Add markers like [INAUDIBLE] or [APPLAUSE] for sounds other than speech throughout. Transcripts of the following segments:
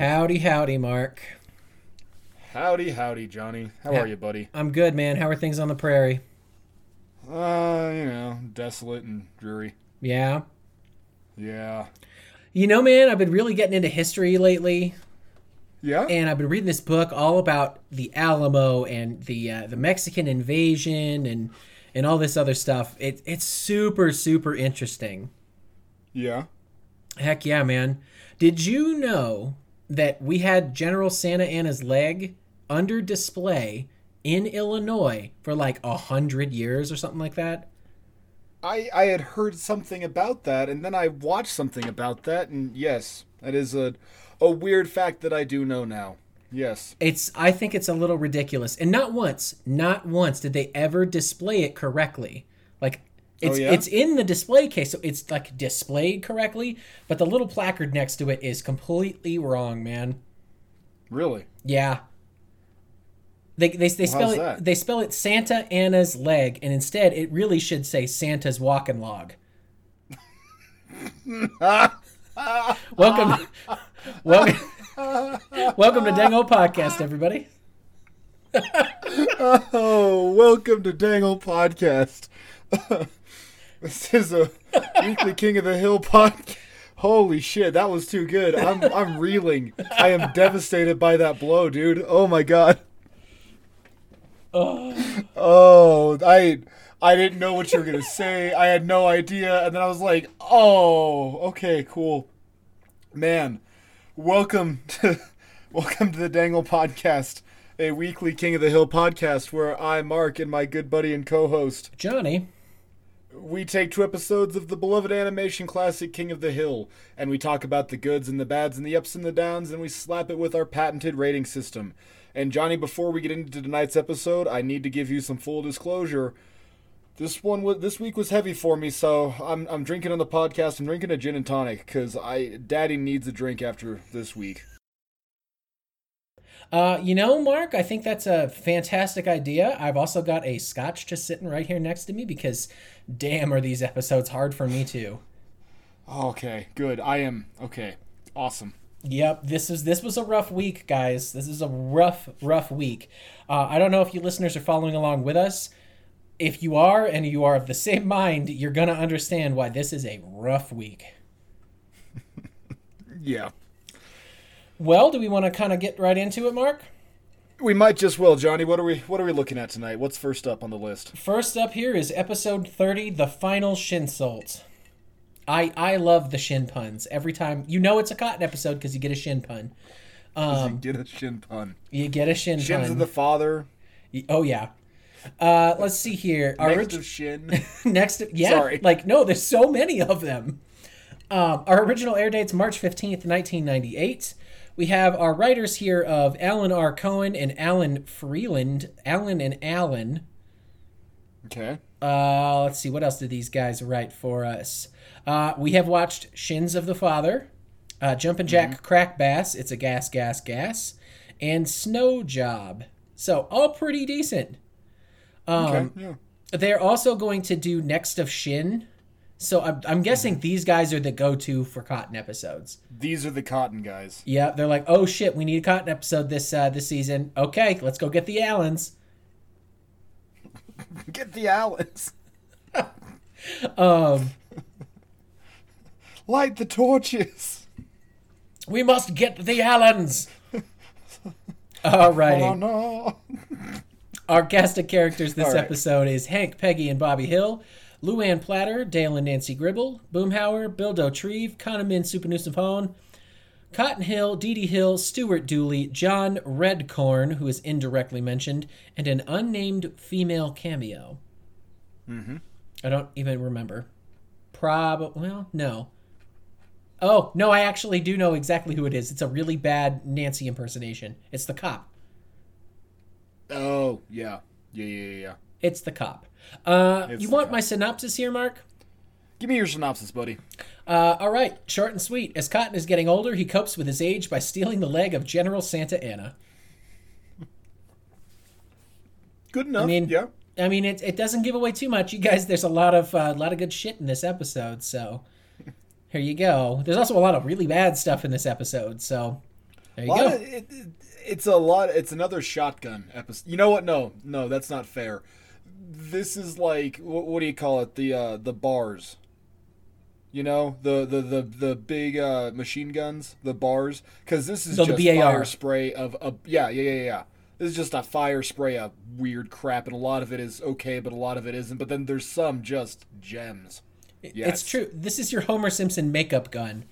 Howdy, howdy, Mark. Howdy, howdy, Johnny. How Ha- are you, buddy? I'm good, man. How are things on the prairie? Uh, you know, desolate and dreary. Yeah. Yeah. You know, man, I've been really getting into history lately, Yeah? and I've been reading this book all about the Alamo and the uh, the Mexican invasion and and all this other stuff. It, it's super super interesting. yeah. Heck yeah, man. Did you know that we had General Santa Anna's leg under display in Illinois for like a hundred years or something like that? I I had heard something about that and then I watched something about that and yes, that is a a weird fact that I do know now. Yes. It's I think it's a little ridiculous. And not once, not once did they ever display it correctly. Like Oh, it's yeah? it's in the display case, so it's like displayed correctly, but the little placard next to it is completely wrong, man. Really? Yeah. They, they, they spell how's it that? they spell it Santa Anna's leg, and instead it really should say Santa's walking log. [LAUGHS] welcome, welcome, welcome to Dango Podcast, everybody. [LAUGHS] Oh, welcome to Dangle Podcast. [LAUGHS] [LAUGHS] this is a weekly King of the Hill podcast. Holy shit, that was too good. I'm I'm reeling. I am devastated by that blow, dude. Oh my god. Oh, I I didn't know what you were gonna say. I had no idea, and then I was like, "Oh, okay, cool." Man, welcome to [LAUGHS] welcome to the Dangle Podcast, a weekly King of the Hill podcast where I, Mark, and my good buddy and co-host, Johnny, we take two episodes of the beloved animation classic King of the Hill, and we talk about the goods and the bads and the ups and the downs, and we slap it with our patented rating system. And Johnny, before we get into tonight's episode, I need to give you some full disclosure. This one, was, this week was heavy for me, so I'm I'm drinking on the podcast. I'm drinking a gin and tonic because I, Daddy needs a drink after this week. Uh, you know, Mark, I think that's a fantastic idea. I've also got a scotch just sitting right here next to me because, damn, are these episodes hard for me too. Okay, good. I am okay. Awesome. Yep, this is this was a rough week, guys. This is a rough, rough week. Uh, I don't know if you listeners are following along with us. If you are, and you are of the same mind, you're gonna understand why this is a rough week. [LAUGHS] Yeah. Well, do we want to kind of get right into it, Mark? We might just well, Johnny. What are we What are we looking at tonight? What's first up on the list? First up here is episode 30, The Final Shinsult. I I love the shin puns. Every time you know it's a cotton episode because you get a shin pun. Um, Get a shin pun. you get a shin Shins pun. of the father. oh yeah. Uh, let's see here. Our Next orig- of shin. [LAUGHS] Next, yeah, Sorry. like no, there's so many of them. Um, our original air date's March fifteenth, nineteen ninety eight. We have our writers here of Alan R. Cohen and Alan Freedland. Alan and Alan. okay. Uh, let's see, what else did these guys write for us? Uh, we have watched Shins of the Father, uh, Jumpin' Jack Crack Bass, It's a Gas, Gas, Gas, and Snow Job. So, all pretty decent. Um, Okay. Yeah. they're also going to do Next of Shin. So I'm, I'm guessing these guys are the go-to for Cotton episodes. These are the cotton guys. Yeah, they're like, oh shit, we need a Cotton episode this uh, this season. Okay, let's go get the Alans. [LAUGHS] Get the Alans. [LAUGHS] Um, Light the torches. we must get the Alans. Alrighty. Oh [LAUGHS] no. Our cast of characters this All right. episode is Hank, Peggy, and Bobby Hill, Luann Platter, Dale and Nancy Gribble, Boomhauer, Bill Dauterive, Kahneman Souphanousinphone, Cotton Hill, Didi Hill, Stuart Dooley, John Redcorn, who is indirectly mentioned, and an unnamed female cameo. Mm-hmm. I don't even remember. Prob well, no. Oh, no, I actually do know exactly who it is. It's a really bad Nancy impersonation. It's the cop. Oh yeah. Yeah yeah yeah. It's the cop. Uh, you want my synopsis here, Mark? Give me your synopsis, buddy. Uh, all right, short and sweet. As Cotton is getting older, he copes with his age by stealing the leg of General Santa Anna. Good enough. I mean, yeah. I mean, it, it doesn't give away too much. You guys, there's a lot of uh, lot of good shit in this episode, so here you go. There's also a lot of really bad stuff in this episode, so There you go. of- it, it- it's a lot. It's another shotgun episode. You know what? No, no, that's not fair. This is like what, what do you call it? The uh, the bars. You know the the the the big uh, machine guns, the bars, because this is So just fire spray of a yeah yeah yeah yeah. This is just a fire spray of weird crap, and a lot of it is okay, but a lot of it isn't. But then there's some just gems. It's true. This is your Homer Simpson makeup gun.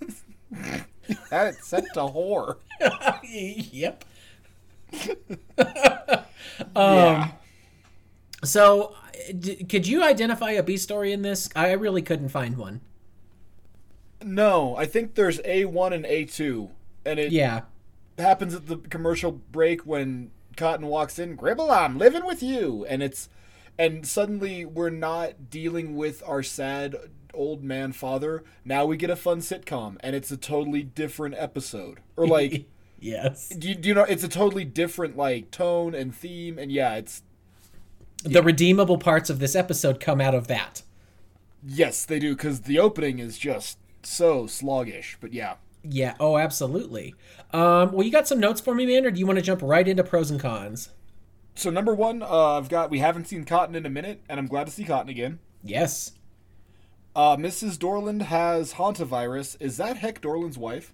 [LAUGHS] That it's sent to whore. [LAUGHS] yep. [LAUGHS] yeah. So, d- could you identify a B story in this? I really couldn't find one. No, I think there's A1 and A2, and it Yeah. happens at the commercial break when Cotton walks in. Gribble, I'm living with you, and it's and suddenly we're not dealing with our sad old man father. Now we get a fun sitcom, and it's a totally different episode. Or like, [LAUGHS] Yes. do you, do you know? It's a totally different like tone and theme, and yeah, it's The redeemable parts of this episode come out of that. yes, they do because the opening is just so sluggish. But yeah. Yeah. Oh, absolutely. Um, well, you got some notes for me, man, or do you want to jump right into pros and cons? So number one, uh, I've got we haven't seen Cotton in a minute, and I'm glad to see Cotton again. Yes. Uh, Mrs. Dorland has hantavirus. Is that Heck Dorland's wife?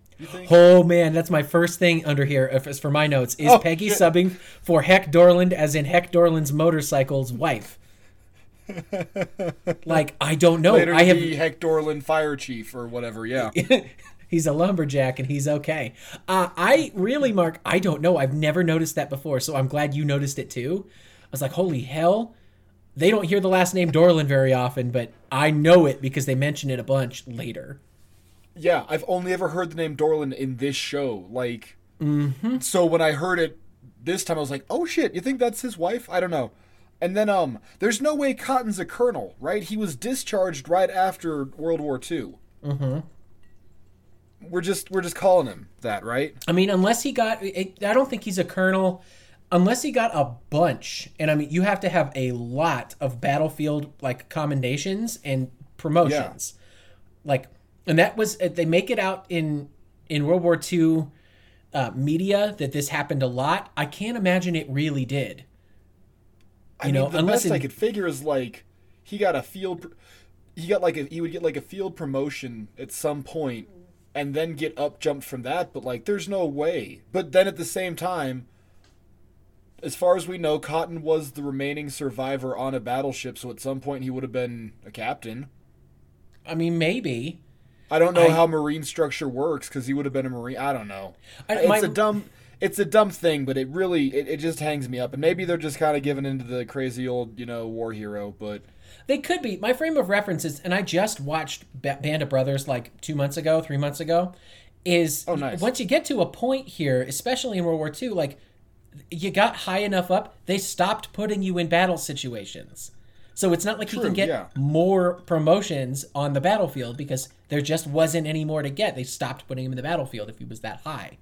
Oh man, that's my first thing under here. If it's for my notes, is Oh, Peggy shit. subbing for Heck Dorland, as in Heck Dorland's motorcycle's wife? [LAUGHS] like I don't know. Later I have. be Heck Dorland fire chief or whatever. Yeah. [LAUGHS] he's a lumberjack and he's okay. Uh, I really, Mark, I don't know. I've never noticed that before, so I'm glad you noticed it too. I was like, holy hell. They don't hear the last name Dorland very often, but I know it because they mention it a bunch later. Yeah, I've only ever heard the name Dorland in this show. Like, Mm-hmm. so when I heard it this time, I was like, oh shit, you think that's his wife? I don't know. And then, um, there's no way Cotton's a colonel, right? He was discharged right after World War II. Mm-hmm. We're just we're just calling him that, right? I mean, unless he got, I don't think he's a colonel, unless he got a bunch. And I mean, you have to have a lot of battlefield like commendations and promotions. Like, and that was they make it out in in World War II uh, media that this happened a lot. I can't imagine it really did. I mean, know, the unless best I could figure is like he got a field, he got like a he would get like a field promotion at some point, and then get up jumped from that. But like, there's no way. But then at the same time, as far as we know, Cotton was the remaining survivor on a battleship. So at some point, he would have been a captain. I mean, maybe. I don't know I- how marine structure works because he would have been a marine. I don't know. I- it's my- a dumb. It's a dumb thing, but it really it, it just hangs me up. And maybe they're just kind of giving into the crazy old you know war hero, but. They could be. My frame of reference is, and I just watched Band of Brothers like two months ago, three months ago. Is Oh, nice. once you get to a point here, especially in World War II, like you got high enough up, they stopped putting you in battle situations. So it's not like True, can get yeah. more promotions on the battlefield because there just wasn't any more to get. They stopped putting him in the battlefield if he was that high.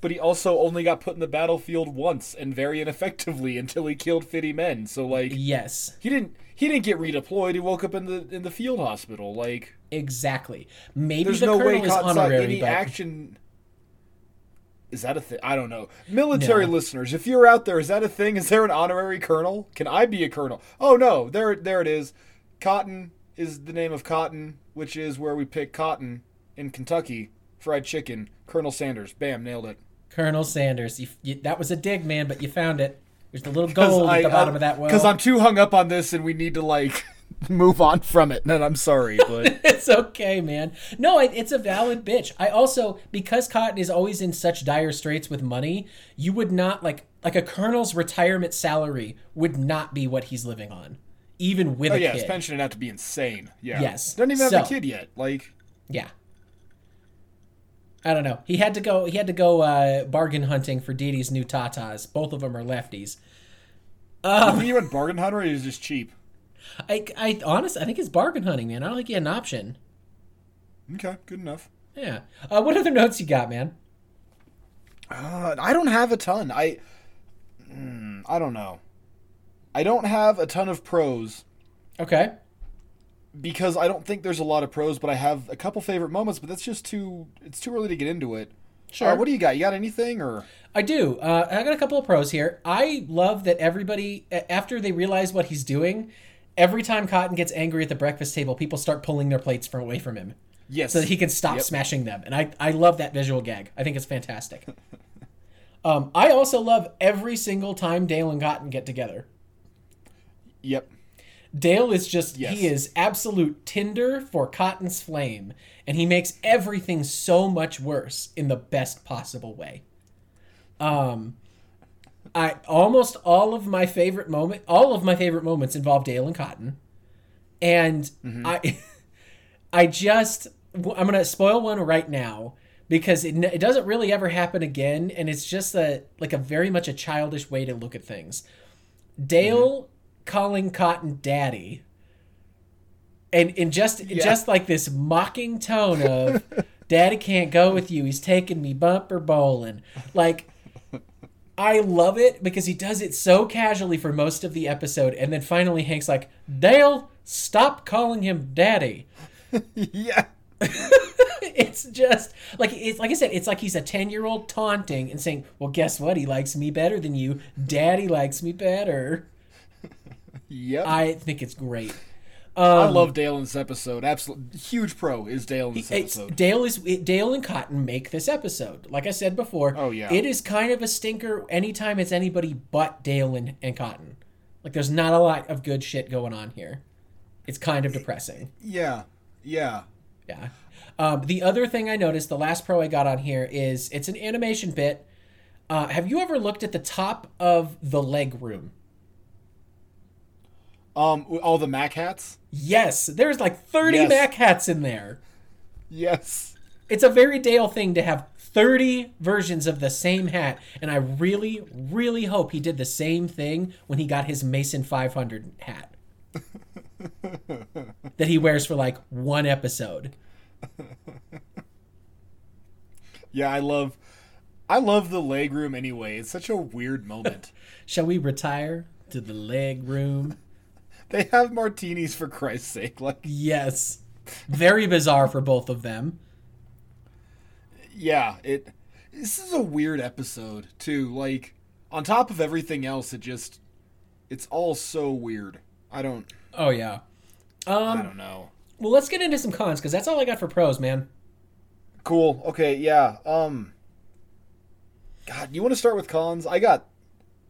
But he also only got put in the battlefield once and very ineffectively [LAUGHS] until he killed 50 men. So like Yes, he didn't he didn't get redeployed. He woke up in the in the field hospital. Like exactly. Maybe there's the no colonel way is honorary, any but action. Is that a thing? I don't know. Military No. listeners, if you're out there, is that a thing? Is there an honorary colonel? Can I be a colonel? Oh no, there there it is. Cotton is the name of Cotton, which is where we pick cotton in Kentucky. Fried chicken. Colonel Sanders. Bam, nailed it. Colonel Sanders, you, you, that was a dig, man, but you found it. There's the little [LAUGHS] gold at the bottom uh, of that well. Because I'm too hung up on this, and we need to like [LAUGHS] move on from it. And I'm sorry, [LAUGHS] but it's okay, man. No, it, it's a valid bitch. I also because Cotton is always in such dire straits with money, you would not like like a colonel's retirement salary would not be what he's living on, even with oh a yeah, his kid. pension would have to be insane. Yeah. Yes. Doesn't even have a kid yet. Like Yeah. I don't know. He had to go. He had to go uh, bargain hunting for Didi's new tatas. Both of them are lefties. I think he went bargain hunter. Or he was just cheap. I, I honest, I think it's bargain hunting, man. I don't think he had an option. Okay, good enough. Yeah. Uh, what other notes you got, man? Uh, I don't have a ton. I, mm, I don't know. I don't have a ton of pros Okay. because I don't think there's a lot of pros. But I have a couple favorite moments. But that's just too. It's too early to get into it. Sure. Uh, what do you got? You got anything or? I do. Uh, I got a couple of pros here. I love that everybody, after they realize what he's doing, every time Cotton gets angry at the breakfast table, people start pulling their plates from away from him Yes. so that he can stop Yep. smashing them. And I, I love that visual gag. I think it's fantastic. [LAUGHS] um, I also love every single time Dale and Cotton get together. Yep. Dale is just Yes. he is absolute tinder for Cotton's flame, and he makes everything so much worse in the best possible way. Um I almost all of my favorite moment all of my favorite moments involve Dale and Cotton. And mm-hmm. I [LAUGHS] I just I'm going to spoil one right now because it, it doesn't really ever happen again and it's just a like a very much a childish way to look at things. Dale mm-hmm. calling Cotton daddy and in just just like this mocking tone of [LAUGHS] daddy can't go with you. He's taking me bumper bowling. Like I love it because he does it so casually for most of the episode and then finally Hank's like Dale stop calling him daddy [LAUGHS] yeah. [LAUGHS] it's just like it's like I said, it's like he's a ten year old taunting and saying, "Well, guess what? He likes me better than you. Daddy likes me better." [LAUGHS] Yep. I think it's great. I love Dale in this episode. Absolute huge pro is Dale in this episode. Dale is it, Dale and Cotton make this episode. Like I said before, Oh, yeah. it is kind of a stinker anytime it's anybody but Dale and, and Cotton. Like there's not a lot of good shit going on here. It's kind of depressing. yeah. Yeah. Yeah. Um, the other thing I noticed, the last pro I got on here is it's an animation bit. Uh, have you ever looked at the top of the leg room? Um. All the Mack hats. Yes, there's like 30 Yes. Mack hats in there. Yes. It's a very Dale thing to have 30 versions of the same hat, and I really, really hope he did the same thing when he got his Mason 500 hat [LAUGHS] that he wears for like one episode. Yeah. I love. I love the leg room anyway. It's such a weird moment. [LAUGHS] Shall we retire to the leg room? They have martinis for Christ's sake. Like, Yes. Very bizarre for both of them. yeah. It. This is a weird episode too. Like, on top of everything else, it just. It's all so weird. I don't. Oh yeah. I Um don't know. well let's get into some cons cuz that's all I got for pros, man. Cool. Okay. Yeah. Um. God, you want to start with cons? I got.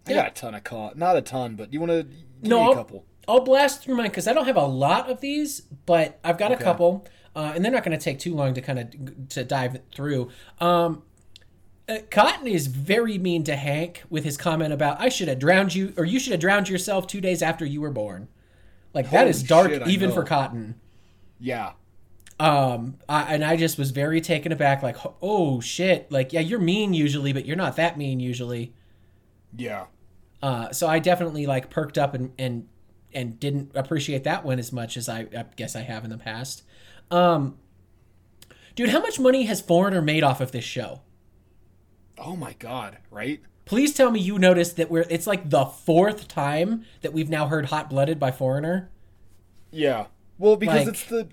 I Yeah. got a ton of cons. Not a ton, but you want to give No, me a couple. I'll blast through mine cuz I don't have a lot of these, but I've got Okay. a couple. Uh, and they're not going to take too long to kind of to dive through. Um uh, Cotton is very mean to Hank with his comment about I should have drowned you or you should have drowned yourself 2 days after you were born. Like that Holy is dark shit, even for Cotton. Yeah. Um, I, and I just was very taken aback, like, oh shit, like, yeah, you're mean usually, but you're not that mean usually. Yeah. Uh, so I definitely like perked up and and and didn't appreciate that one as much as I, I guess I have in the past. Um, dude, how much money has Foreigner made off of this show? Oh my god. Right. Please tell me you noticed that we're it's like the fourth time that we've now heard Hot Blooded by Foreigner. Yeah. Well, because Like- it's the.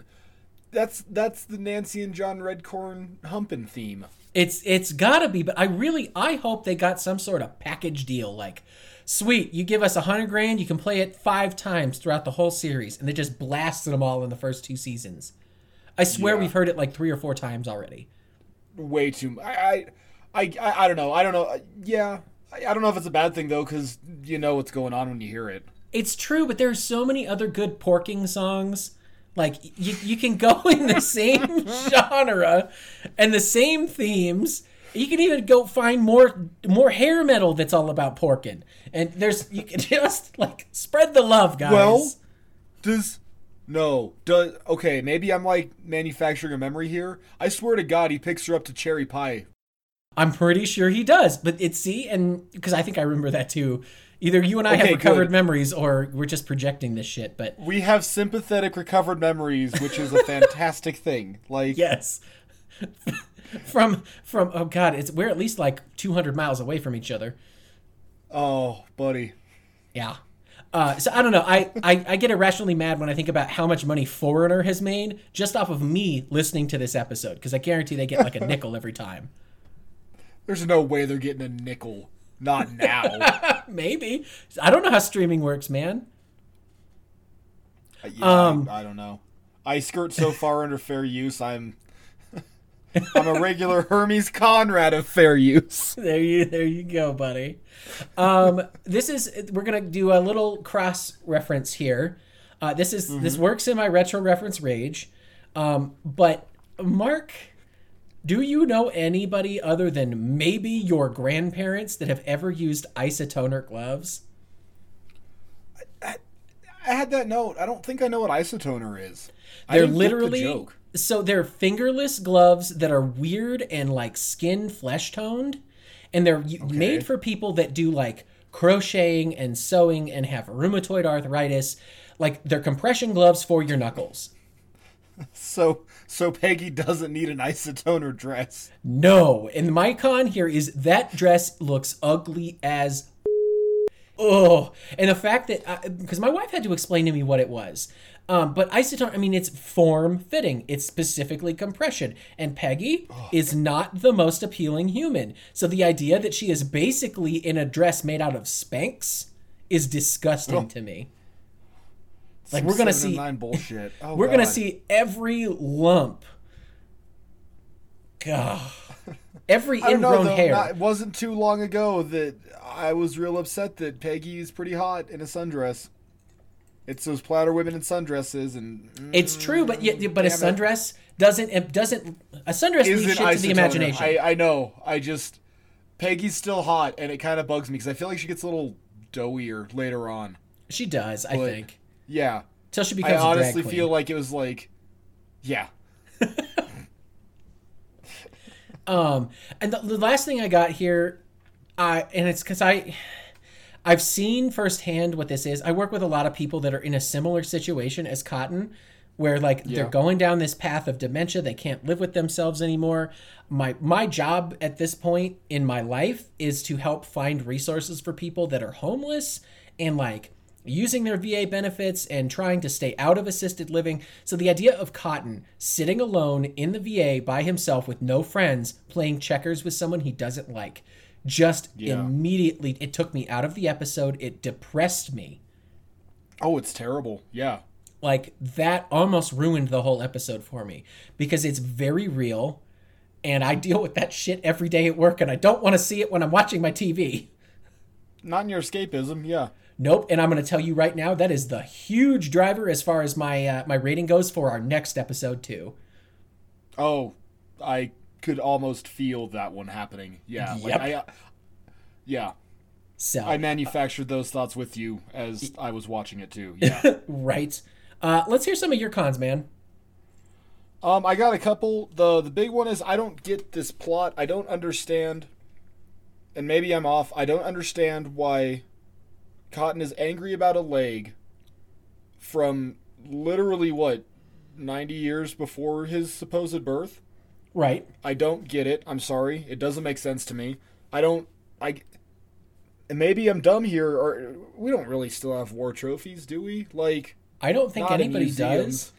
That's that's the Nancy and John Redcorn humping theme. It's it's gotta be, but I really I hope they got some sort of package deal. Like, sweet, you give us a hundred grand, you can play it five times throughout the whole series, and they just blasted them all in the first two seasons. I swear Yeah. we've heard it like three or four times already. Way too. I. I. I, I, don't know. I don't know. Yeah. I, I don't know if it's a bad thing though, because you know what's going on when you hear it. It's true, but there's so many other good porking songs. Like you, you can go [LAUGHS] in the same genre and the same themes. You can even go find more more hair metal that's all about porking. And there's you can [LAUGHS] just like spread the love, guys. Well, Does no does okay? Maybe I'm like manufacturing a memory here. I swear to God, he picks her up to cherry pie. I'm pretty sure he does. But it's see, and because I think I remember that too. Either you and I have recovered good. memories, or we're just projecting this shit. But We have sympathetic recovered memories, which is a fantastic thing. Like, yes, [LAUGHS] from from oh god, it's we're at least like 200 miles away from each other. oh, buddy. Yeah. Uh, so I don't know. I, I, I get irrationally mad when I think about how much money Foreigner has made just off of me listening to this episode because I guarantee they get like a nickel every time. There's no way they're getting a nickel. Not now. [LAUGHS] Maybe. I don't know how streaming works, man. Yeah, Um, I, I don't know. I skirt so far under fair use. I'm [LAUGHS] I'm a regular Hermes Conrad of fair use. [LAUGHS] There you there you go, buddy. Um, this is we're gonna do a little cross reference here. Uh, this is this works in my retro reference rage, um, but Mark, do you know anybody other than maybe your grandparents that have ever used isotoner gloves? I had that note. I don't think I know what isotoner is. They're the literally joke. so they're fingerless gloves that are weird and like skin flesh toned, and they're y made for people that do like crocheting and sewing and have rheumatoid arthritis. Like they're compression gloves for your knuckles. [LAUGHS] So so Peggy doesn't need an isotoner dress. No, and my con here is that dress looks ugly as. Oh, and the fact that because my wife had to explain to me what it was, um, but isotoner. I mean, it's form fitting. It's specifically compression, and Peggy is not the most appealing human. So the idea that she is basically in a dress made out of Spanx is disgusting to me. Like we're gonna see, nine bullshit. [LAUGHS] Oh, we're gonna see every lump. God, every I don't know, ingrown though, hair. not- it wasn't too long ago that I was real upset that Peggy is pretty hot in a sundress. It's those platter women in sundresses, and mm, It's true, but yet, but a it. sundress doesn't it doesn't a sundress leaves isn't shit to the imagination. I, I know. I just Peggy's still hot, and it kind of bugs me because I feel like she gets a little doughier later on. she does, I think, Yeah, till she I becomes a drag honestly feel like it was like, yeah, [LAUGHS] Um, and the, the last thing I got here, I and it's because I, I've seen firsthand what this is. I work with a lot of people that are in a similar situation as Cotton, where like they're going down this path of dementia. They can't live with themselves anymore. My my job at this point in my life is to help find resources for people that are homeless and like using their VA benefits and trying to stay out of assisted living. So the idea of Cotton sitting alone in the VA by himself with no friends playing checkers with someone he doesn't like just Yeah. immediately it took me out of the episode. It depressed me. oh, it's terrible. Yeah, Like that almost ruined the whole episode for me because it's very real and I deal with that shit every day at work and I don't want to see it when I'm watching my TV. not in your escapism. Yeah, Nope, and I'm going to tell you right now that is the huge driver as far as my uh, my rating goes for our next episode too. Oh, I could almost feel that one happening. Yeah, like I, uh, yeah, So I manufactured those thoughts with you as I was watching it too. [LAUGHS] Yeah. right, uh, let's hear some of your cons, man. um, I got a couple. the The big one is I don't get this plot. I don't understand, and maybe I'm off. I don't understand why Cotton is angry about a leg from literally what ninety years before his supposed birth. Right, I don't get it. I'm sorry. It doesn't make sense to me. I don't. I. And maybe I'm dumb here, or we don't really still have war trophies, do we? Like, I don't think anybody does.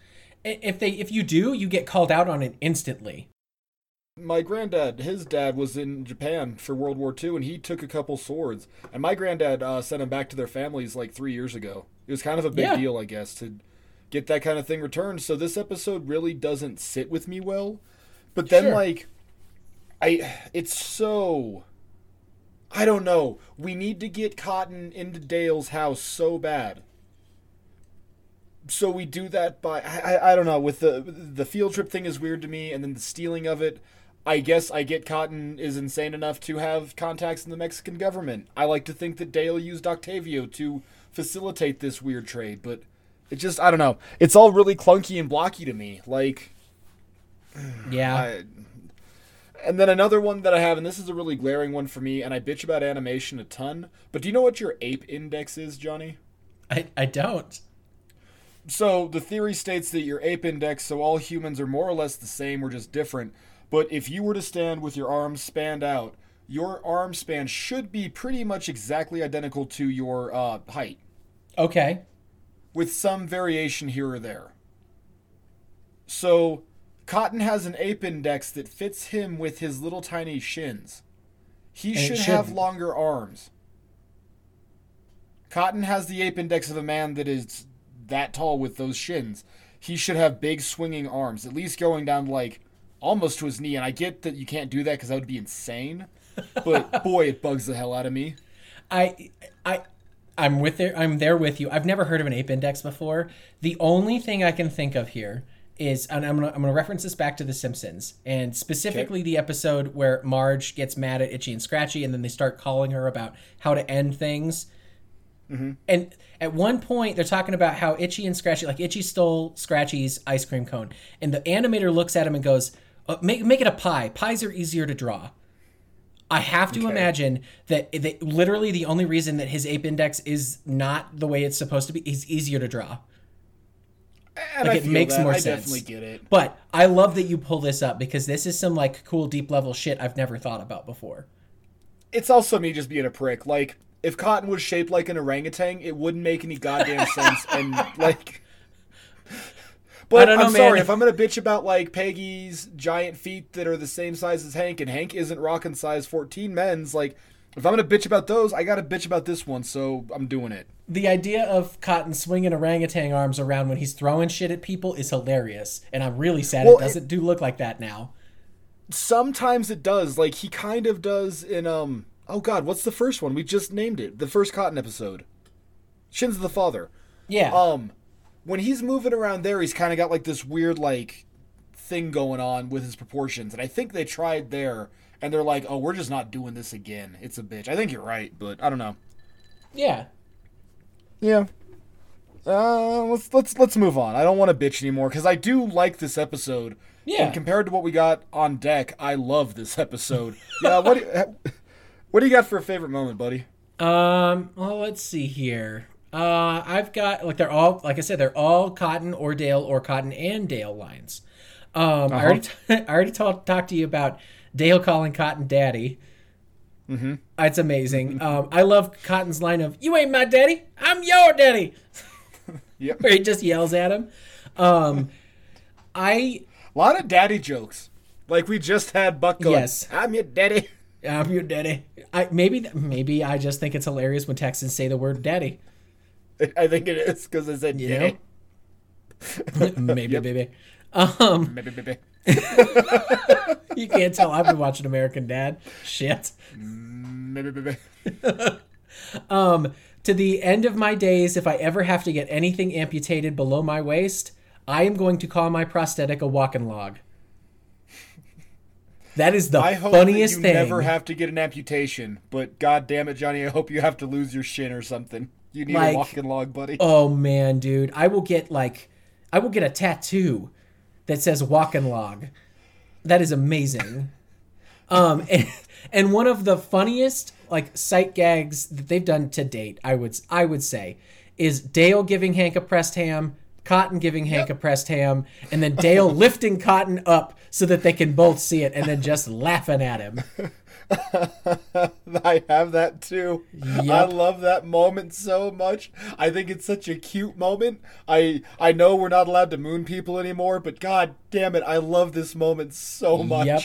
If they if you do, you get called out on it instantly. My granddad, his dad was in Japan for World War II, and he took a couple swords. And my granddad uh, sent them back to their families like three years ago. It was kind of a big Yeah. deal, I guess, to get that kind of thing returned. So this episode really doesn't sit with me well. But then, Sure. like, I, it's so. I don't know. We need to get Cotton into Dale's house so bad. So we do that by I, I, I don't know with the the field trip thing is weird to me, and then the stealing of it. I guess I get Cotton is insane enough to have contacts in the Mexican government. I like to think that Dale used Octavio to facilitate this weird trade, but it just I don't know. It's all really clunky and blocky to me. Like [SIGHS] Yeah, I, and then another one that I have, and this is a really glaring one for me, and I bitch about animation a ton. But do you know what your ape index is, Johnny? I, I don't. So the theory states that your ape index, so all humans are more or less the same, we're just different. But if you were to stand with your arms spanned out, your arm span should be pretty much exactly identical to your uh, height, Okay, with some variation here or there. So Cotton has an ape index that fits him with his little tiny shins. He it should have longer arms. Cotton has the ape index of a man that is that tall with those shins. He should have big swinging arms, at least going down like almost to his knee. And I get that you can't do that because that would be insane. But [LAUGHS] boy, it bugs the hell out of me. I I I'm with there I'm there with you. I've never heard of an ape index before. The only thing I can think of here is and I'm gonna I'm gonna reference this back to The Simpsons and specifically the episode where Marge gets mad at Itchy and Scratchy and then they start calling her about how to end things. Mm-hmm. And at one point, they're talking about how Itchy and Scratchy, like Itchy stole Scratchy's ice cream cone, and the animator looks at him and goes, uh, "Make make it a pie. Pies are easier to draw." I have to Okay. imagine that, that literally the only reason that his ape index is not the way it's supposed to be is easier to draw. And Like, I it makes that. more I sense. definitely get it. But I love that you pull this up because this is some like cool deep level shit I've never thought about before. It's also me just being a prick. Like, if Cotton was shaped like an orangutan, it wouldn't make any goddamn sense. And [LAUGHS] like, but know, I'm sorry man. if I'm gonna bitch about like Peggy's giant feet that are the same size as Hank, and Hank isn't rocking size 14 men's. Like, if I'm gonna bitch about those, I gotta bitch about this one. So I'm doing it. The idea of Cotton swinging orangutan arms around when he's throwing shit at people is hilarious, and I'm really sad Well, it doesn't do look like that now. Sometimes it does. Like he kind of does in um. Oh God, what's the first one? We just named it. The first Cotton episode. Shins of the Father. Yeah, um when he's moving around there he's kind of got like this weird like thing going on with his proportions and i think they tried there and they're like oh we're just not doing this again it's a bitch i think you're right but i don't know yeah. yeah uh let's let's let's move on i don't want to bitch anymore because i do like this episode Yeah. and compared to what we got on deck i love this episode [LAUGHS] yeah what do you, what do you got for a favorite moment buddy Um. Well, let's see here. Uh, I've got like they're all like I said they're all Cotton or Dale or Cotton and Dale lines. Um, I already t- [LAUGHS] I already talked talked to you about Dale calling Cotton daddy. Mm-hmm. It's amazing. [LAUGHS] um, I love Cotton's line of "You ain't my daddy, I'm your daddy," [LAUGHS] yep where he just yells at him. Um, I a lot of daddy jokes like we just had buck going Yes. i'm your daddy I'm your daddy. I maybe maybe I just think it's hilarious when Texans say the word daddy. I think it is because I said know? [LAUGHS] maybe, maybe. Um, Maybe, maybe. [LAUGHS] you can't tell I've been watching American Dad. Shit. Maybe, maybe. [LAUGHS] Um, to the end of my days, if I ever have to get anything amputated below my waist, I am going to call my prosthetic a walking log. That is the I hope funniest you thing. never have to get an amputation, but god damn it, Johnny, I hope you have to lose your shin or something. You need Like- a walking log, buddy. oh man, dude, I will get like, I will get a tattoo that says walking log. That is amazing. [LAUGHS] Um, and, and one of the funniest like sight gags that they've done to date, I would I would say, is Dale giving Hank a pressed ham, Cotton giving Hank a pressed ham, and then Dale [LAUGHS] lifting Cotton up so that they can both see it, and then just laughing at him. [LAUGHS] [LAUGHS] I have that too. I love that moment so much. I think it's such a cute moment. I I know we're not allowed to moon people anymore, but god damn it, I love this moment so much. Yep.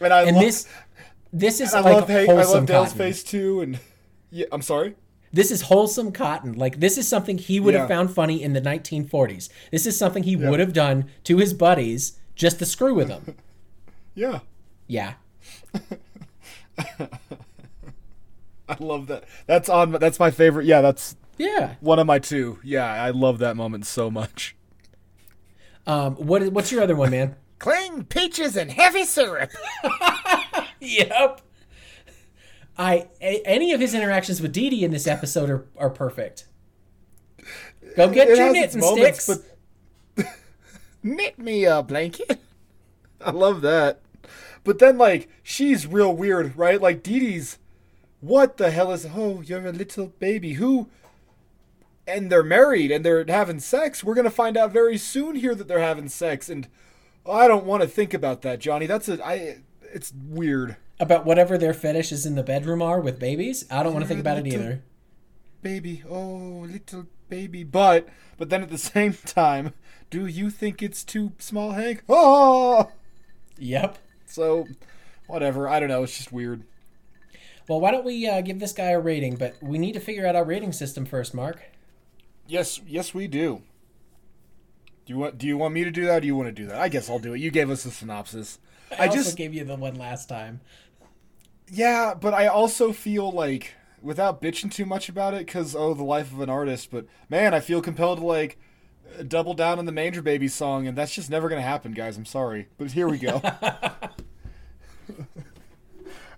And I And love, this this is I like love Hank, I wholesome love Dale's Cotton. face too and yeah, I'm sorry. This is wholesome cotton. Like this is something he would have found funny in the 1940s. This is something he would have done to his buddies just to screw with them. [LAUGHS] Yeah. Yeah. [LAUGHS] [LAUGHS] I love that. That's on that's my favorite. Yeah, that's Yeah. one of my two. Yeah, I love that moment so much. Um what is, what's your other one, man? [LAUGHS] Cling peaches and heavy syrup. [LAUGHS] yep. I a, any of his interactions with Didi in this episode are, are perfect. Go get It your knitting moments, sticks. but knit me a blanket. I love that. But then, like, she's real weird, right? Like, Didi's, what the hell is, oh, you're a little baby. Who? And they're married and they're having sex. We're going to find out very soon here that they're having sex. And I don't want to think about that, Johnny. That's a, I, it's weird. About whatever their fetishes in the bedroom are with babies. I don't want to think about it either. baby oh little baby but but then at the [LAUGHS] same time do you think it's too small hank oh [LAUGHS] Yep. So whatever i don't know it's just weird Well, why don't we uh, give this guy a rating? But we need to figure out our rating system first, Mark. Yes, yes, we do. Do you want? Do you want me to do that? or Do you want to do that? I guess I'll do it. You gave us a synopsis. I, I also just gave you the one last time. Yeah, but I also feel like without bitching too much about it, because oh, the life of an artist. But man, I feel compelled to like double down on the Manger Baby song, and that's just never gonna happen, guys. I'm sorry, but here we go. [LAUGHS] [LAUGHS]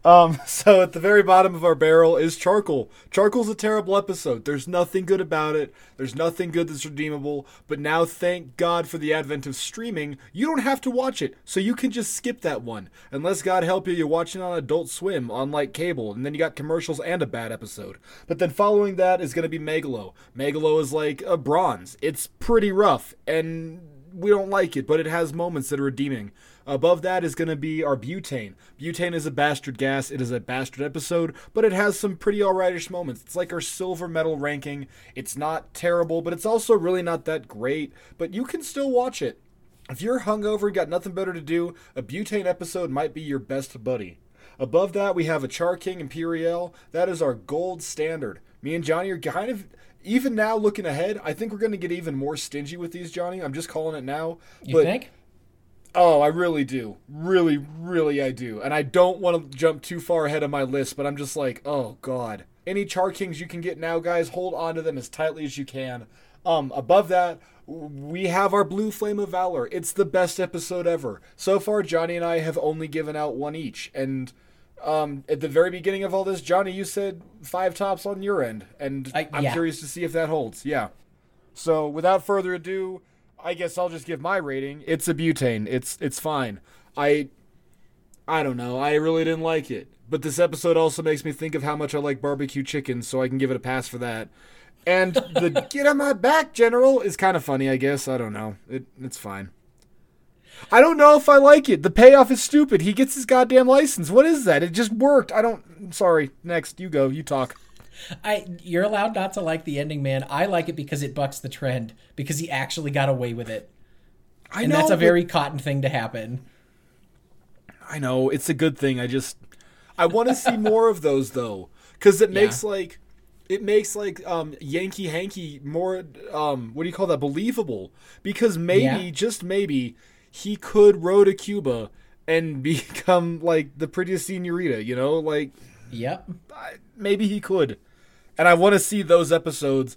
Um, so at the very bottom of our barrel is Charcoal. Charcoal's a terrible episode. There's nothing good about it. There's nothing good that's redeemable. But now, thank God for the advent of streaming, you don't have to watch it. So you can just skip that one. Unless God help you, you're watching on Adult Swim on like cable, and then you got commercials and a bad episode. But then following that is going to be Megalo. Megalo is like a bronze. It's pretty rough, and we don't like it, but it has moments that are redeeming. Above that is going to be our butane. Butane is a bastard gas. It is a bastard episode, but it has some pretty alrightish moments. It's like our silver medal ranking. It's not terrible, but it's also really not that great. But you can still watch it. If you're hungover and got nothing better to do, a butane episode might be your best buddy. Above that, we have a Char King Imperial. That is our gold standard. Me and Johnny are kind of even now looking ahead. I think we're going to get even more stingy with these, Johnny. I'm just calling it now. You but think? Oh, I really do. Really, really, I do. And I don't want to jump too far ahead of my list, but I'm just like, oh, God. Any Char Kings you can get now, guys, hold on to them as tightly as you can. Um, above that, we have our Blue Flame of Valor. It's the best episode ever. So far, Johnny and I have only given out one each. And um, at the very beginning of all this, Johnny, you said five tops on your end. And I- I'm yeah. curious to see if that holds. Yeah. So without further ado, I guess I'll just give my rating. It's a butane. It's it's fine. I I don't know. I really didn't like it. But this episode also makes me think of how much I like barbecue chicken, so I can give it a pass for that. And the [LAUGHS] get on my back general is kind of funny, I guess. I don't know. It it's fine. I don't know if I like it. The payoff is stupid. He gets his goddamn license. What is that? It just worked. I don't. I'm sorry. Next, you go. You talk. I you're allowed not to like the ending, man. I like it because it bucks the trend because he actually got away with it, I and know. that's a very cotton thing to happen. I know it's a good thing. I just I want to see [LAUGHS] more of those though, because it Yeah. makes like it makes like um Yankee Hankee more um what do you call that believable? Because maybe Yeah. just maybe he could row to Cuba and [LAUGHS] become like the prettiest senorita. You know, like Yep. I- maybe he could. And I want to see those episodes.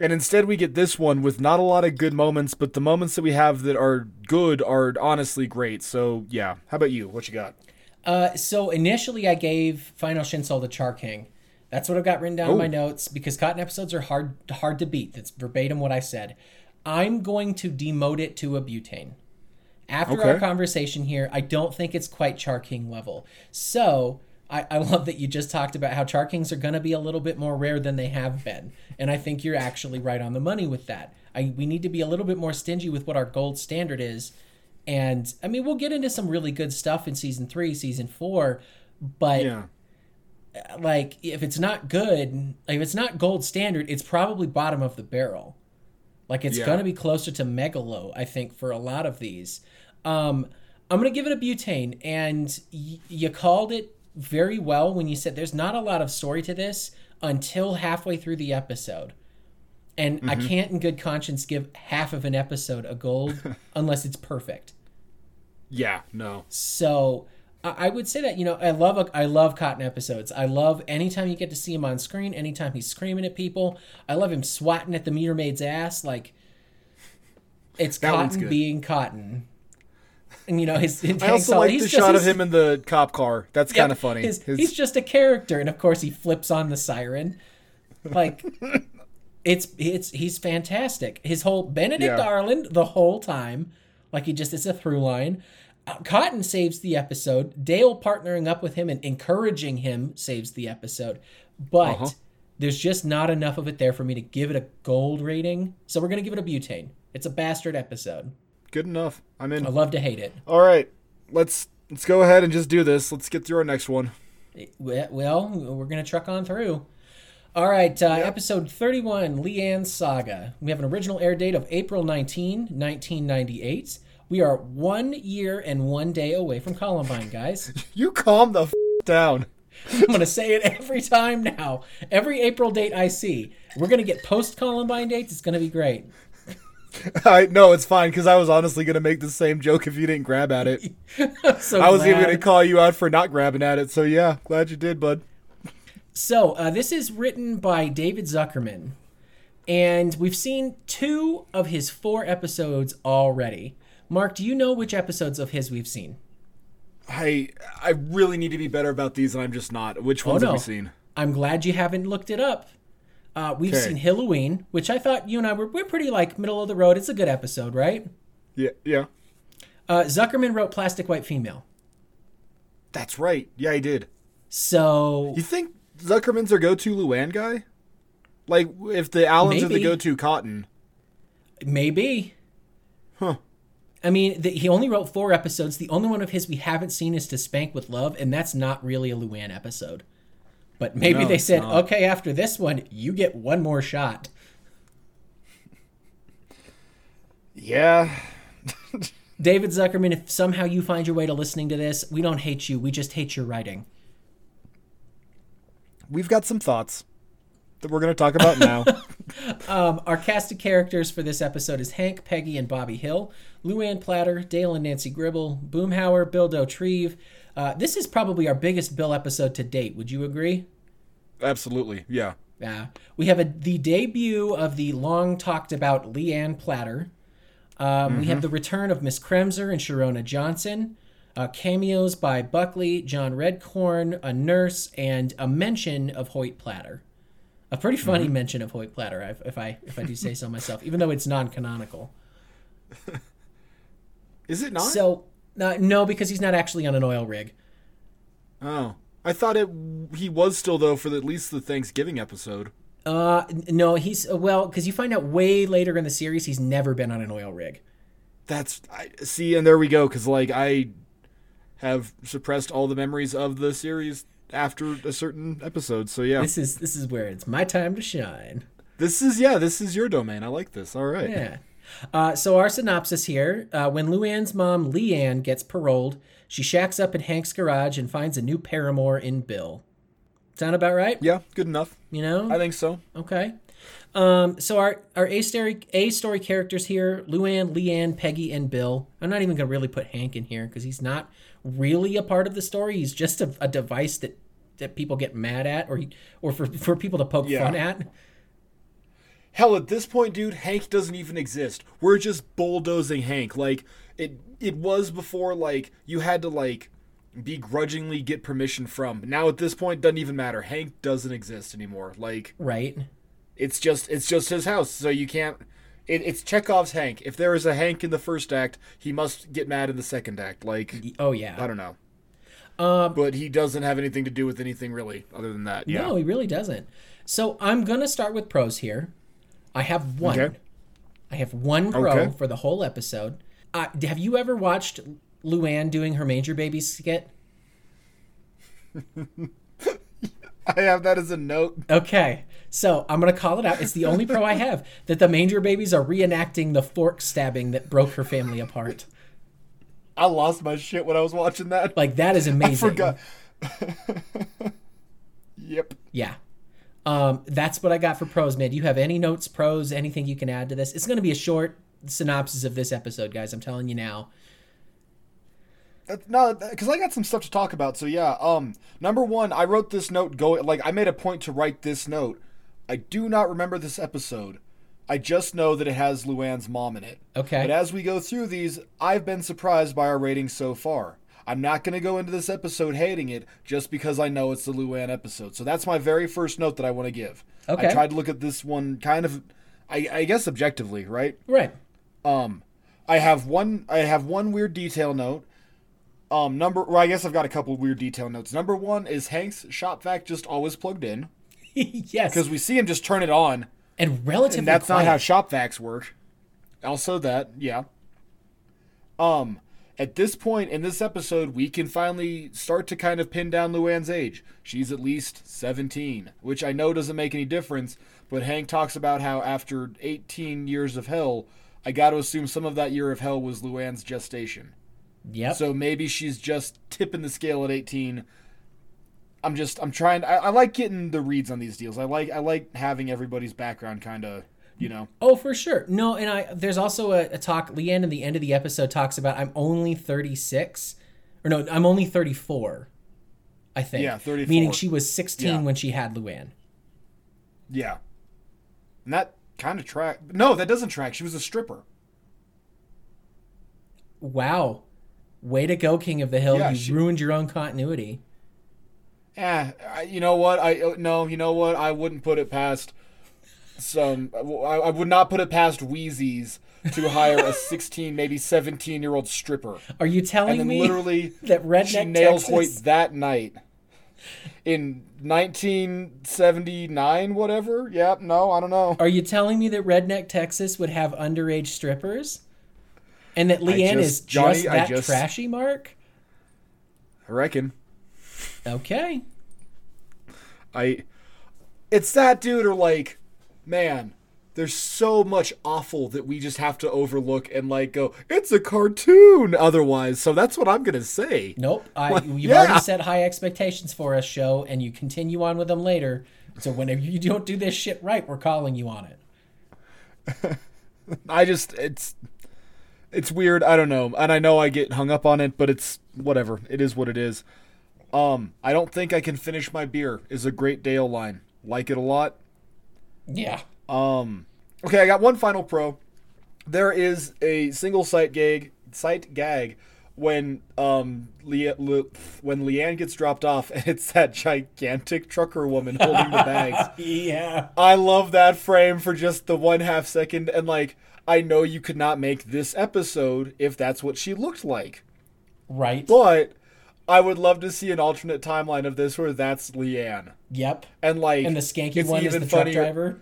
And instead, we get this one with not a lot of good moments, but the moments that we have that are good are honestly great. So, yeah. How about you? What you got? Uh, so initially, I gave Final Shinsult to Char King. That's what I've got written down in Oh. my notes because cotton episodes are hard hard to beat. That's verbatim what I said. I'm going to demote it to a butane. After our conversation here, I don't think it's quite Char King level. So I, I love that you just talked about how Char Kings are going to be a little bit more rare than they have been, and I think you're actually right on the money with that. I we need to be a little bit more stingy with what our gold standard is, and I mean we'll get into some really good stuff in season three, season four, but Yeah. like if it's not good, like, if it's not gold standard, it's probably bottom of the barrel. Like it's Yeah. going to be closer to megalo, I think, for a lot of these. Um, I'm going to give it a butane, and y- you called it very well when you said there's not a lot of story to this until halfway through the episode. And I mm-hmm. can't, in good conscience, give half of an episode a gold [LAUGHS] unless it's perfect. Yeah. No. So I I would say that you know I love a, I love Cotton episodes. I love anytime you get to see him on screen. Anytime he's screaming at people. I love him swatting at the meter maid's ass. Like it's That Cotton being Cotton. And you know his. his I also like the shot of him in the cop car. That's kind of funny. His, His- He's just a character, and of course he flips on the siren. Like [LAUGHS] it's it's he's fantastic. His whole Benedict Yeah. Arnold the whole time, like he just it's a through line. Uh, Cotton saves the episode. Dale partnering up with him and encouraging him saves the episode. But Uh-huh. there's just not enough of it there for me to give it a gold rating. So we're gonna give it a butane. It's a bastard episode. Good enough. I'm in. I love to hate it. All right. Let's let's go ahead and just do this. Let's get through our next one. Well, well, we're gonna truck on through. All right, uh, episode 31, Leanne's Saga. We have an original air date of April 19, 1998. We are one year and one day away from Columbine, guys. [LAUGHS] You calm the f- down. I'm going to say it every time now. Every April date I see. We're going to get post Columbine dates. It's going to be great. [LAUGHS] I no, it's fine because I was honestly gonna make the same joke if you didn't grab at it. [LAUGHS] So I was even gonna call you out for not grabbing at it. So yeah, glad you did, bud. So, uh, this is written by David Zuckerman, and we've seen two of his four episodes already. Mark, do you know which episodes of his we've seen? I I really need to be better about these, and I'm just not. Which ones Oh, no. have we seen? I'm glad you haven't looked it up. Uh, we've Okay. seen Halloween, which I thought you and I were we're pretty like middle of the road. It's a good episode, right? Yeah, yeah, Uh, Zuckerman wrote Plastic White Female. that's right. Yeah, I did. So You think Zuckerman's our go-to Luann guy? Like, if the Alans are the go-to Cotton, maybe. huh? I mean, the, he only wrote four episodes. The only one of his we haven't seen is To Spank with Love, and that's not really a Luann episode. But maybe No, they said, not. okay, after this one, you get one more shot. Yeah. David Zuckerman, if somehow you find your way to listening to this, we don't hate you. We just hate your writing. We've got some thoughts that we're gonna talk about now. [LAUGHS] Um, our cast of characters for this episode is Hank, Peggy, and Bobby Hill, Luann Platter, Dale and Nancy Gribble, Boomhauer, Bill Dauterive. Uh, this is probably our biggest Bill episode to date. Would you agree? Absolutely, yeah. Yeah. We have a, the debut of the long talked about Leanne Platter. Um, We have the return of Miss Kremser and Sharona Johnson. Uh, cameos by Buckley, John Redcorn, a nurse, and a mention of Hoyt Platter. A pretty funny mention of Hoyt Platter, if- if I if I do say so myself, even though it's non-canonical. [LAUGHS] Is it not? So uh, no, because he's not actually on an oil rig. oh, I thought it. He was still though for the, at least the Thanksgiving episode. Uh, no, he's uh, well because you find out way later in the series he's never been on an oil rig. That's I see, and there we go. Because like I have suppressed all the memories of the series after a certain episode. So yeah, This is this is where it's my time to shine. this is yeah, this is your domain. I like this. All right. Yeah. Uh, so our synopsis here: uh, When Luann's mom Leanne gets paroled, she shacks up in Hank's garage and finds a new paramour in Bill. Sound about right? Yeah, good enough. You know. I think so. Okay. Um, so our our A story A story characters here: Luann, Leanne, Peggy, and Bill. I'm not even gonna really put Hank in here because he's not really a part of the story. He's just a, a device that that people get mad at, or he, or for for people to poke Yeah. fun at. Hell, at this point, dude, Hank doesn't even exist. We're just bulldozing Hank. Like it it was before like you had to like begrudgingly get permission from. Now at this point doesn't even matter. Hank doesn't exist anymore. Like Right. it's just it's just his house. So you can't it, it's Chekhov's Hank. If there is a Hank in the first act, he must get mad in the second act. Like Oh yeah. I don't know. Um, But he doesn't have anything to do with anything really other than that. Yeah. No, he really doesn't. So I'm gonna start with pros here. I have one. Okay. I have one pro Okay. for the whole episode. Uh, have you ever watched Luann doing her Manger Baby skit? [LAUGHS] I have that as a note. Okay, so I'm gonna call it out. It's the only pro I have that the Manger Babies are reenacting the fork stabbing that broke her family apart. I lost my shit when I was watching that. Like that is amazing. [LAUGHS] I forgot. [LAUGHS] yep. Yeah. Um, that's what I got for pros, man. Do you have any notes, pros, anything you can add to this? It's going to be a short synopsis of this episode, guys. I'm telling you now. No, because I got some stuff to talk about. So yeah, um, number one, I wrote this note. Go like I made a point to write this note. I do not remember this episode. I just know that it has Luann's mom in it. Okay. But as we go through these, I've been surprised by our ratings so far. I'm not going to go into this episode hating it just because I know it's the Luann episode. So that's my very first note that I want to give. Okay. I tried to look at this one kind of, I, I guess objectively, right? Right. Um, I have one. I have one weird detail note. Um, number. Well, I guess I've got a couple weird detail notes. Number one is Hank's shop vac just always plugged in [LAUGHS] yes. because we see him just turn it on, and relatively and that's quiet. not how shop vacs work. Also, that yeah. Um, at this point in this episode, we can finally start to kind of pin down Luann's age. She's at least 17, which I know doesn't make any difference, but Hank talks about how after 18 years of hell, I got to assume some of that year of hell was Luann's gestation. Yeah. So maybe she's just tipping the scale at 18. I'm just I'm trying. I, I like getting the reads on these deals. I like I like having everybody's background kind of you know. Oh, for sure. No, and I there's also a, a talk. Leanne in the end of the episode talks about I'm only 36, or no, I'm only 34. I think. Yeah, 34. Meaning she was 16 Yeah. when she had Luann. Yeah. And that kind of track. No, that doesn't track. She was a stripper. Wow. Way to go, King of the Hill. Yeah, you she- ruined your own continuity. Yeah, you know what? I uh, no, you know what? I wouldn't put it past some. I, I would not put it past Wheezy's to hire a 16, maybe 17 year old stripper, Are you telling and then me literally [LAUGHS] that Redneck she nails Texas Hoyt that night in 1979, whatever. Yeah, no, I don't know. Are you telling me that Redneck Texas would have underage strippers? And that Leanne is just- Johnny, just that just- trashy, Mark? I reckon. Okay. I it's that dude or like man there's so much awful that we just have to overlook and like go it's a cartoon otherwise so that's what i'm gonna say Nope. I, What? you've Yeah. already set high expectations for us, show, and you continue on with them later. So whenever you don't do this shit right, we're calling you on it. [LAUGHS] i just it's it's weird i don't know and i know i get hung up on it but it's whatever it is what it is um i don't think i can finish my beer is a great dale line like it a lot Yeah. Um, okay, I got one final pro. There is a single site gag, site gag, when um Le- Le- when Leanne gets dropped off, and it's that gigantic trucker woman holding the bags. [LAUGHS] Yeah. I love that frame for just the one half second, and like I know you could not make this episode if that's what she looked like, Right. but I would love to see an alternate timeline of this where that's Leanne. Yep. And like And the skanky one is the truck funnier- driver.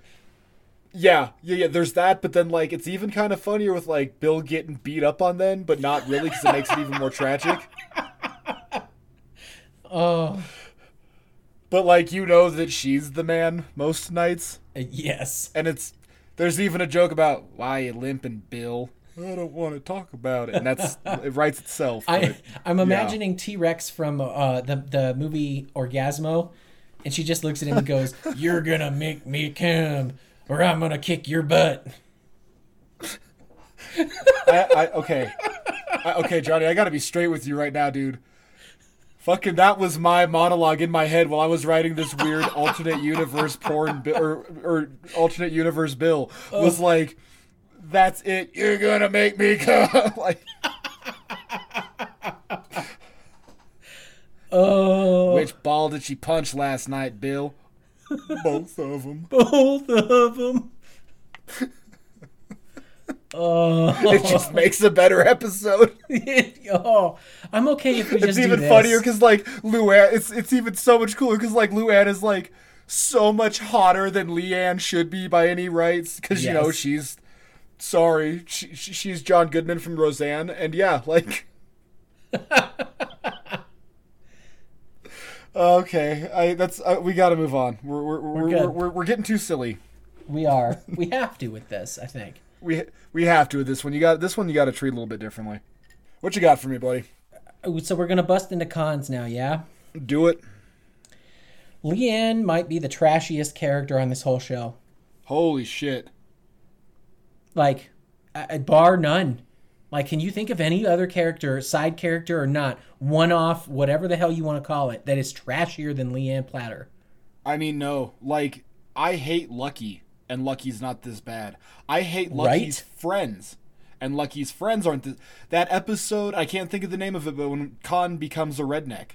Yeah, yeah, yeah. There's that, but then like it's even kind of funnier with like Bill getting beat up on then, but not really because it makes it even more tragic. [LAUGHS] Oh. But like you know that she's the man most nights, Uh, Yes. and it's there's even a joke about why you limping, Bill. I don't want to talk about it, and that's [LAUGHS] it writes itself. I but- I'm imagining T Rex from uh, the the movie Orgazmo, and she just looks at him and goes, [LAUGHS] "You're gonna make me come, or I'm gonna kick your butt." I, I okay, I, okay, Johnny. I got to be straight with you right now, dude. Fucking, that was my monologue in my head while I was writing this weird [LAUGHS] alternate universe porn bi- or or alternate universe bill. Was like, that's it. You're gonna make me come. [LAUGHS] like, [LAUGHS] Oh, which ball did she punch last night, Bill? [LAUGHS] Both of them. both of them. Oh, It just makes a better episode. oh, I'm okay if we just it's do even this. funnier because like Luann, it's it's even so much cooler because like Luann is like so much hotter than Leanne should be by any rights because you know she's sorry she, she she's John Goodman from Roseanne and yeah like [LAUGHS] okay I that's uh, we got to move on we're we're we're, we're, good. we're, we're getting too silly we are. We have to with this. I think. [LAUGHS] we we have to with this one you got this one you got to treat a little bit differently what you got for me buddy Oh, So we're gonna bust into cons now, yeah. do it Leanne might be the trashiest character on this whole show. holy shit like uh, bar none like can you think of any other character side character or not one off whatever the hell you want to call it that is trashier than leanne platter I mean, no. Like, I hate Lucky, and Lucky's not this bad. I hate Lucky's Right? friends, and Lucky's friends aren't this. That episode, I can't think of the name of it, but when Khan becomes a redneck,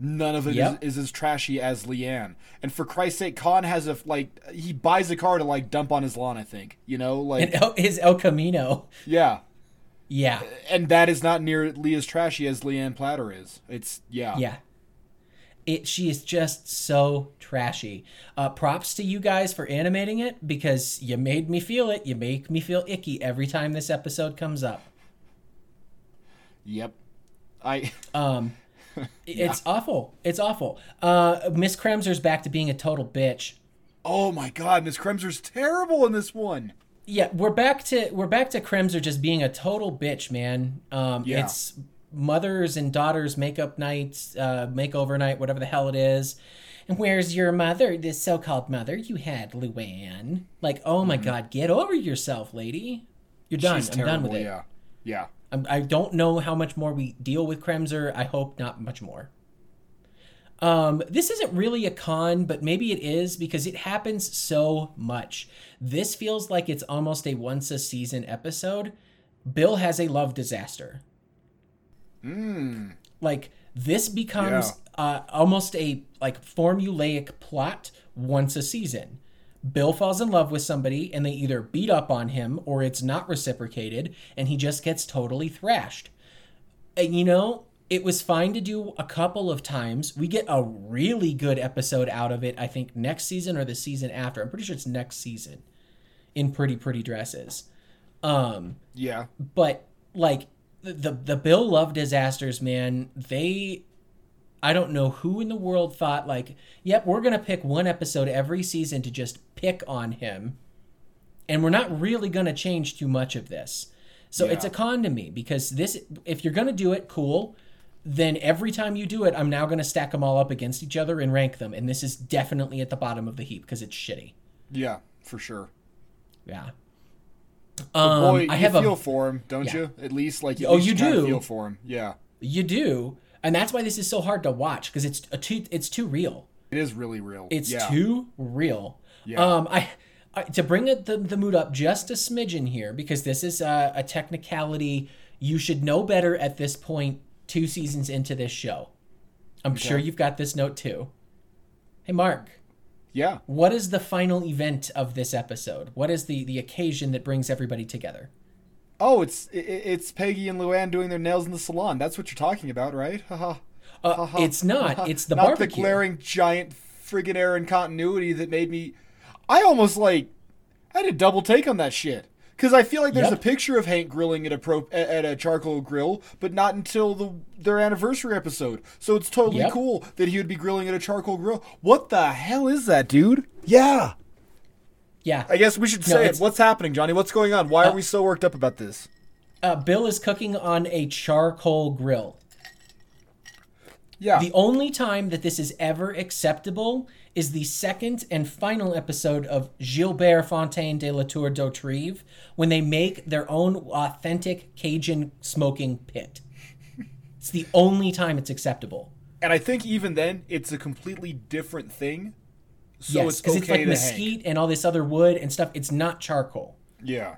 none of it is Yep. is as trashy as Leanne. And for Christ's sake, Khan has a like he buys a car to like dump on his lawn. I think you know, like El, his el camino yeah. yeah And that is not nearly as trashy as Leanne Platter is. It's yeah. yeah it she is just so trashy uh props to you guys for animating it because you made me feel it you make me feel icky every time this episode comes up Yep. I Um, [LAUGHS] it's awful. It's awful. Uh, Miss Kremser's back to being a total bitch. oh my god, Miss Kremser's terrible in this one. Yeah, we're back to we're back to Kremser just being a total bitch, man. Um, Yeah. it's mothers and daughters makeup night, uh, makeover night, whatever the hell it is. And where's your mother, this so-called mother you had, Luann? Like, oh my God, get over yourself, lady. You're done. She's I'm done with it. Yeah. Yeah. I'm, I don't know how much more we deal with Kremser. I hope not much more. Um, this isn't really a con, but maybe it is because it happens so much. This feels like it's almost a once a season episode. Bill has a love disaster. Mm. Like this becomes uh, almost a like formulaic plot once a season. Bill falls in love with somebody and they either beat up on him or it's not reciprocated and he just gets totally thrashed. And you know, it was fine to do a couple of times. We get a really good episode out of it, I think, next season or the season after. I'm pretty sure it's next season in Pretty Pretty Dresses. Um, Yeah. but like the the Bill Love disasters, man, they I don't know who in the world thought like, yep, we're gonna pick one episode every season to just pick on him, and we're not really gonna change too much of this. So it's a con to me because this, if you're gonna do it, cool. Then every time you do it, I'm now gonna stack them all up against each other and rank them, and this is definitely at the bottom of the heap because it's shitty. Yeah, for sure. Yeah. Um, boy, I you have feel a for him, don't Yeah. you? At least like at Oh, least you do. feel for him. Yeah. You do, and that's why this is so hard to watch because it's a too it's too real. It is really real. It's yeah. too real. Yeah. Um, I, I to bring it, the the mood up just a smidgen here because this is a, a technicality you should know better at this point. Two seasons into this show, I'm sure you've got this note too. Hey, Mark. Yeah. What is the final event of this episode? What is the the occasion that brings everybody together? Oh, it's it's Peggy and Luann doing their nails in the salon. That's what you're talking about, right? Haha. Uh, it's not. It's the Not barbecue. the glaring giant friggin' error in continuity that made me. I almost like. I had a double take on that shit. Because I feel like there's Yep. a picture of Hank grilling at a pro at at a charcoal grill, but not until the their anniversary episode. So it's totally Yep. cool that he would be grilling at a charcoal grill. What the hell is that, dude? Yeah. Yeah. I guess we should No, say it. What's happening, Johnny? What's going on? Why are we so worked up about this? Uh, Bill is cooking on a charcoal grill. Yeah. The only time that this is ever acceptable is the second and final episode of Gilbert Fontaine de la Tour Dauterive when they make their own authentic Cajun smoking pit. It's the only time it's acceptable. and I think even then, it's a completely different thing. So yes, it's because okay it's like mesquite and all this other wood and stuff. It's not charcoal. Yeah.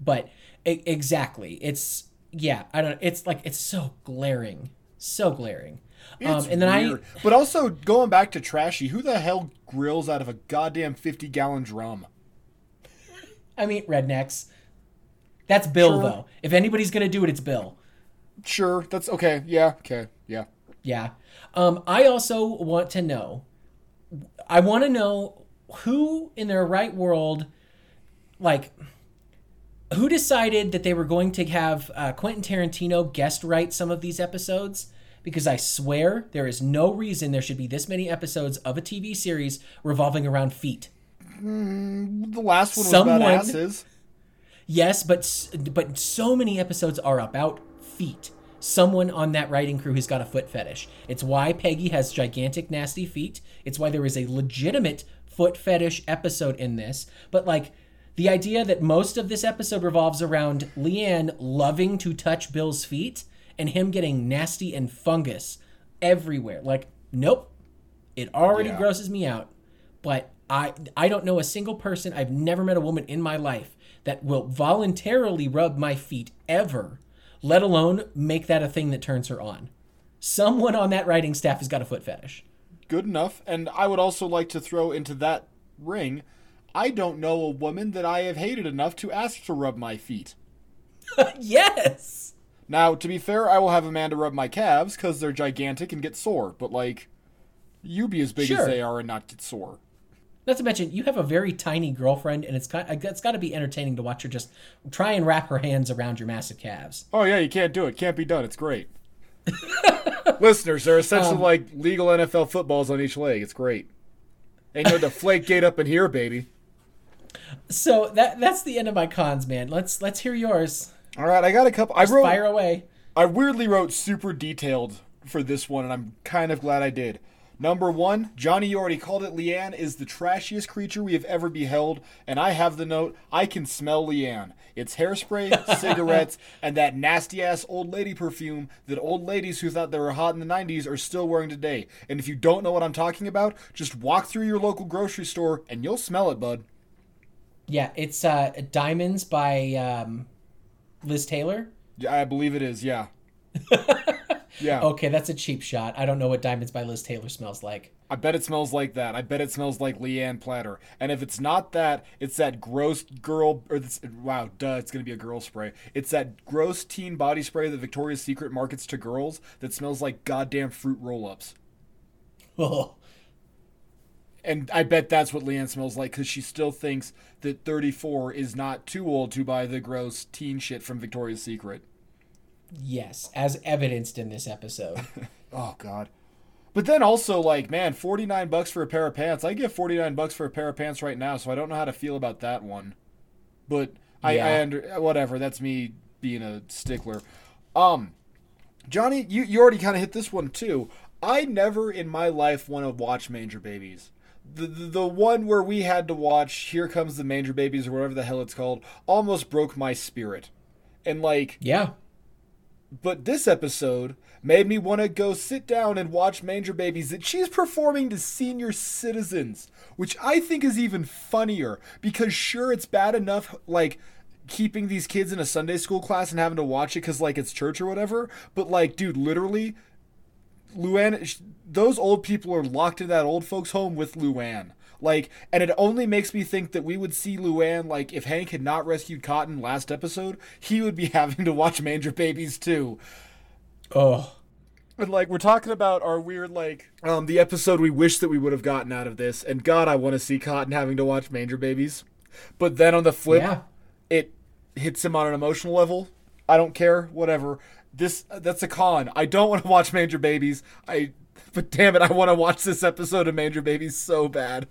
but e- exactly, it's yeah. I don't. It's like it's so glaring, so glaring. It's um, and then weird. But also going back to trashy, who the hell grills out of a goddamn fifty gallon drum? I, I mean, rednecks. That's Bill Sure. though. If anybody's gonna do it, it's Bill. Sure, that's okay. Yeah, okay, yeah. Yeah. Um, I also want to know. I want to know who in their right world, like, who decided that they were going to have uh, Quentin Tarantino guest write some of these episodes? Because I swear there is no reason there should be this many episodes of a TV series revolving around feet. The last one was Someone- about asses. Yes, but but so many episodes are about feet. Someone on that writing crew has got a foot fetish. It's why Peggy has gigantic nasty feet. It's why there is a legitimate foot fetish episode in this. But like the idea that most of this episode revolves around Leanne loving to touch Bill's feet and him getting nasty and fungus everywhere. Like nope. It already Yeah. grosses me out. But I I don't know a single person. I've never met a woman in my life that will voluntarily rub my feet ever, let alone make that a thing that turns her on. Someone on that writing staff has got a foot fetish. Good enough. And I would also like to throw into that ring. I don't know a woman that I have hated enough to ask to rub my feet. [LAUGHS] yes. Now, to be fair, I will have Amanda rub my calves because they're gigantic and get sore. But like, you be as big Sure. as they are and not get sore. Not to mention, you have a very tiny girlfriend, and it's got it's got to be entertaining to watch her just try and wrap her hands around your massive calves. Oh yeah, you can't do it. Can't be done. It's great. [LAUGHS] Listeners, they're essentially Um, like legal NFL footballs on each leg. It's great. Ain't no deflate gate up in here, baby. So that that's the end of my cons, man. Let's let's hear yours. All right, I got a couple. I wrote Fire away. I weirdly wrote super detailed for this one, and I'm kind of glad I did. Number one, Johnny, you already called it. Leanne is the trashiest creature we have ever beheld, and I have the note. I can smell Leanne. It's hairspray, [LAUGHS] cigarettes, and that nasty ass old lady perfume that old ladies who thought they were hot in the '90s are still wearing today. And if you don't know what I'm talking about, just walk through your local grocery store and you'll smell it, bud. Yeah, it's uh, Diamonds by um, Liz Taylor. Yeah, I believe it is. Yeah. [LAUGHS] yeah. Okay, that's a cheap shot. I don't know what Diamonds by Liz Taylor smells like. I bet it smells like that. I bet it smells like Leanne Platter. And if it's not that, it's that gross girl or this wow, duh, it's gonna be a girl spray. It's that gross teen body spray that Victoria's Secret markets to girls that smells like goddamn fruit roll-ups. Oh, [LAUGHS] And I bet that's what Leanne smells like because she still thinks that 34 is not too old to buy the gross teen shit from Victoria's Secret. Yes, as evidenced in this episode. [LAUGHS] Oh god. But then also like, man, 49 bucks for a pair of pants. I give 49 bucks for a pair of pants right now, so I don't know how to feel about that one. But I, I under whatever, that's me being a stickler. Um Johnny, you you already kind of hit this one too. I never in my life want to watch Manger Babies. The, the the one where we had to watch Here Comes the Manger Babies or whatever the hell it's called almost broke my spirit. And like yeah. But this episode made me want to go sit down and watch Manger Babies that she's performing to senior citizens, which I think is even funnier because sure it's bad enough like keeping these kids in a Sunday school class and having to watch it cuz like it's church or whatever, but like dude, literally Luann those old people are locked in that old folks home with Luann. Like, and it only makes me think that we would see Luann, like, if Hank had not rescued Cotton last episode, he would be [LAUGHS] having to watch Manger Babies too. Oh, And like we're talking about our weird like um the episode we wish that we would have gotten out of this, and God, I want to see Cotton having to watch Manger Babies. But then on the flip, yeah. it hits him on an emotional level. I don't care, whatever. This that's a con. I don't want to watch Manger Babies. I but damn it, I want to watch this episode of Manger Babies so bad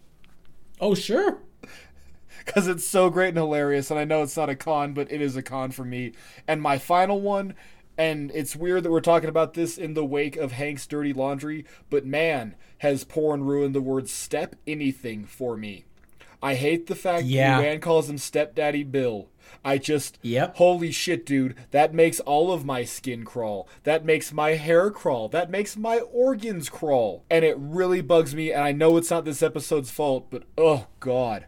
Oh, sure. [LAUGHS] because it's so great and hilarious. And I know it's not a con, but it is a con for me. And my final one, and it's weird that we're talking about this in the wake of Hank's dirty laundry, but man, has porn ruined the word step anything for me. I hate the fact Yeah. that Luann calls him stepdaddy Bill. I just, Yep. holy shit, dude, that makes all of my skin crawl. That makes my hair crawl. That makes my organs crawl. And it really bugs me, and I know it's not this episode's fault, but oh, God.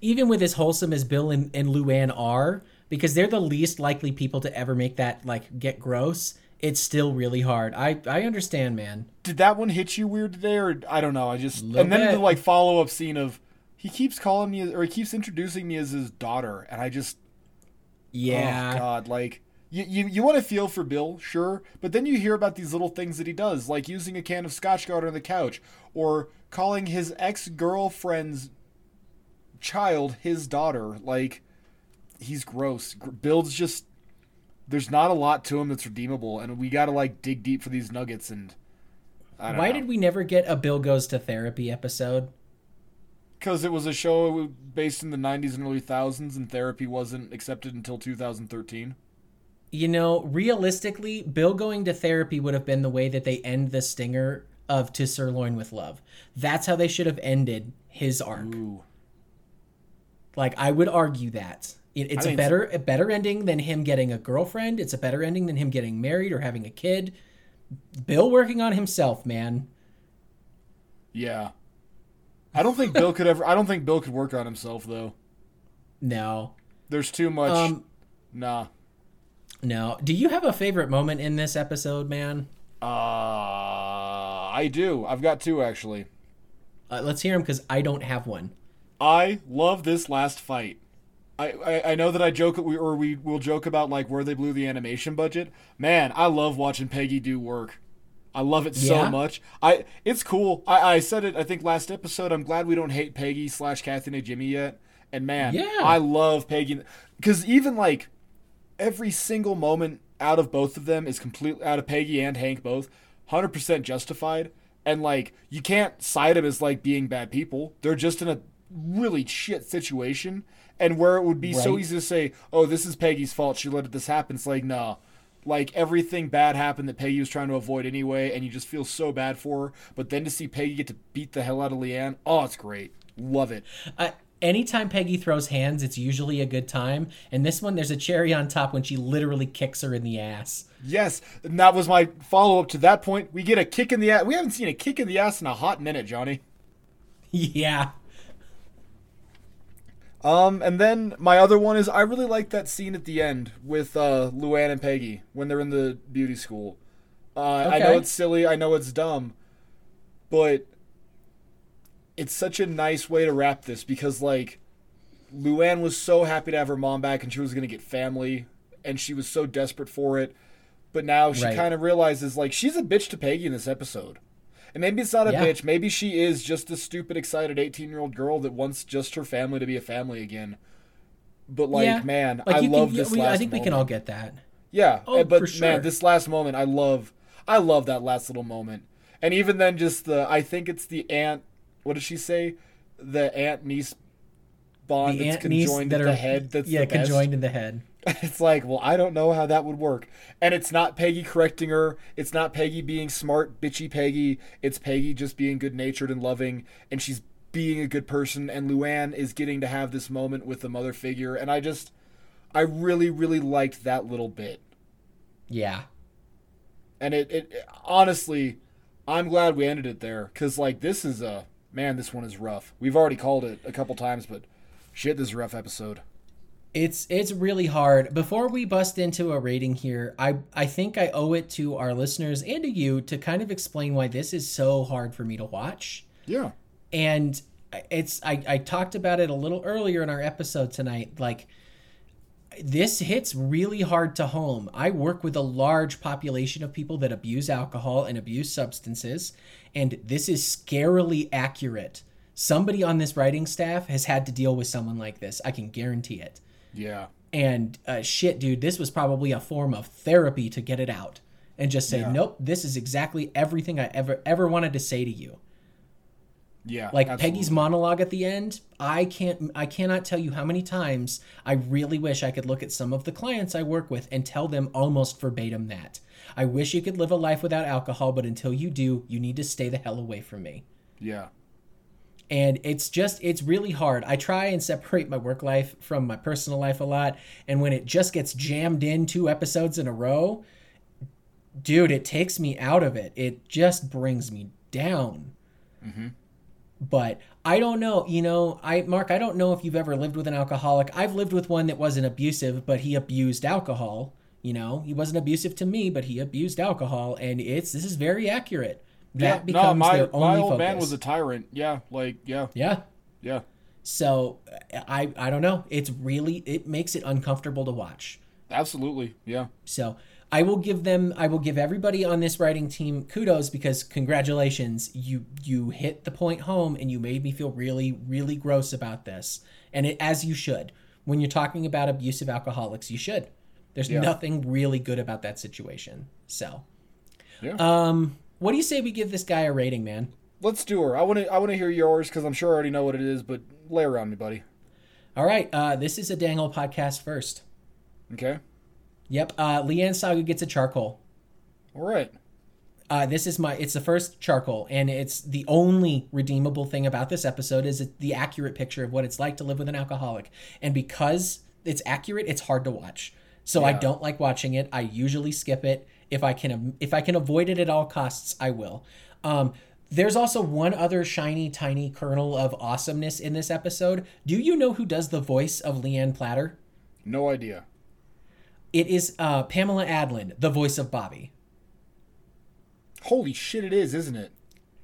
Even with as wholesome as Bill and, and Luann are, because they're the least likely people to ever make that like get gross, it's still really hard. I I understand, man. did that one hit you weird today or i don't know i just and then the like follow-up scene of he keeps calling me or he keeps introducing me as his daughter and i just oh, Yeah. oh god like you, you, you want to feel for bill sure but then you hear about these little things that he does like using a can of scotch guard on the couch or calling his ex-girlfriend's child his daughter like he's gross bill's just there's not a lot to him that's redeemable and we gotta like dig deep for these nuggets and I don't Why know. did we never get a Bill goes to therapy episode? Because it was a show based in the 90s and early thousands, and therapy wasn't accepted until 2013. You know, realistically, Bill going to therapy would have been the way that they end the stinger of To Sirloin with Love. That's how they should have ended his arc. Ooh. Like I would argue that It- it's I a think better a better ending than him getting a girlfriend. It's a better ending than him getting married or having a kid. Bill working on himself, man. Yeah. I don't think Bill could ever. I don't think Bill could work on himself though. No, There's too much. um, nah. no. Do you have a favorite moment in this episode, man? Uh, I do. I've got two actually. Uh, let's hear them because I don't have one. I love this last fight. I, I, I know that I joke we or we will joke about like where they blew the animation budget. Man, I love watching Peggy do work. I love it so much. I it's cool. I, I said it I think last episode. I'm glad we don't hate Peggy slash Kathy and Jimmy yet. And man, Yeah. I love Peggy because even like every single moment out of both of them is completely out of Peggy and Hank both, hundred percent justified. And like you can't cite them as like being bad people. They're just in a really shit situation. And where it would be so easy to say, "Oh, this is Peggy's fault. She let this happen." It's like, no, like everything bad happened that Peggy was trying to avoid anyway, and you just feel so bad for her. But then to see Peggy get to beat the hell out of Leanne, oh, it's great. Love it. Uh, anytime Peggy throws hands, it's usually a good time. And this one, there's a cherry on top when she literally kicks her in the ass. Yes, and that was my follow up to that point. We get a kick in the ass. We haven't seen a kick in the ass in a hot minute, Johnny. [LAUGHS] Yeah. Um, and then my other one is I really like that scene at the end with uh, Luann and Peggy when they're in the beauty school. Uh, I know it's silly, I know it's dumb, but it's such a nice way to wrap this because like Luann was so happy to have her mom back and she was gonna get family and she was so desperate for it, but now she Right. kind of realizes like she's a bitch to Peggy in this episode. And maybe it's not a Yeah. bitch. Maybe she is just a stupid, excited 18 year old girl that wants just her family to be a family again. But, like, yeah. man, Like, I love can, this we, last I think we can all get that. Yeah, Oh, eh, but for sure. man, this last moment, I love, I love that last little moment, and even then, just the, I think it's the aunt. What does she say? The aunt niece bond The that's aunt niece conjoined that at are the head. That's yeah the best. conjoined in the head. [LAUGHS] It's like, well, I don't know how that would work. And it's not Peggy correcting her. It's not Peggy being smart, bitchy Peggy. It's Peggy just being good natured and loving. And she's being a good person. And Luann is getting to have this moment with the mother figure. And I just, I really, really liked that little bit. Yeah. And it, it honestly, I'm glad we ended it there. Because, like, this is a, man, this one is rough. We've already called it a couple times, but shit, this is a rough episode. It's it's really hard. Before we bust into a rating here, I I think I owe it to our listeners and to you to kind of explain why this is so hard for me to watch. Yeah. And it's I, I talked about it a little earlier in our episode tonight. Like this hits really hard to home. I work with a large population of people that abuse alcohol and abuse substances, and this is scarily accurate. Somebody on this writing staff has had to deal with someone like this. I can guarantee it. Yeah. And uh, shit, dude, this was probably a form of therapy to get it out and just say, Yeah. nope, this is exactly everything I ever ever wanted to say to you. Yeah. Like absolutely. Peggy's monologue at the end, I can't I cannot tell you how many times I really wish I could look at some of the clients I work with and tell them almost verbatim that. I wish you could live a life without alcohol, but until you do, you need to stay the hell away from me. Yeah. And it's just it's really hard. I try and separate my work life from my personal life a lot, and when it just gets jammed in two episodes in a row, dude, it takes me out of it. It just brings me down. Mm-hmm. But I don't know, you know, I Mark, I don't know if you've ever lived with an alcoholic. I've lived with one that wasn't abusive, but he abused alcohol. You know, he wasn't abusive to me, but he abused alcohol, and it's this is very accurate. That becomes no, my, their only my old focus. man was a tyrant. Yeah, like yeah, yeah. yeah, So I I don't know. It's really it makes it uncomfortable to watch. absolutely, yeah, So I will give them I will give everybody on this writing team kudos because congratulations you you hit the point home and you made me feel really really gross about this and it, as you should when you're talking about abusive alcoholics you should there's Yeah. nothing really good about that situation so yeah. um what do you say we give this guy a rating man Let's do her. I want to. I want to hear yours because I'm sure I already know what it is. But lay around me, buddy. all right uh this is a dangle podcast first Okay. yep uh Leanne Saga gets a charcoal All right. Uh, this is my it's the first charcoal and it's the only redeemable thing about this episode is the accurate picture of what it's like to live with an alcoholic and because it's accurate it's hard to watch so i don't like watching it i usually skip it if i can if i can avoid it at all costs i will um, there's also one other shiny tiny kernel of awesomeness in this episode do you know who does the voice of leanne platter No idea. it is uh, pamela adlon the voice of bobby Holy shit! It is, isn't it?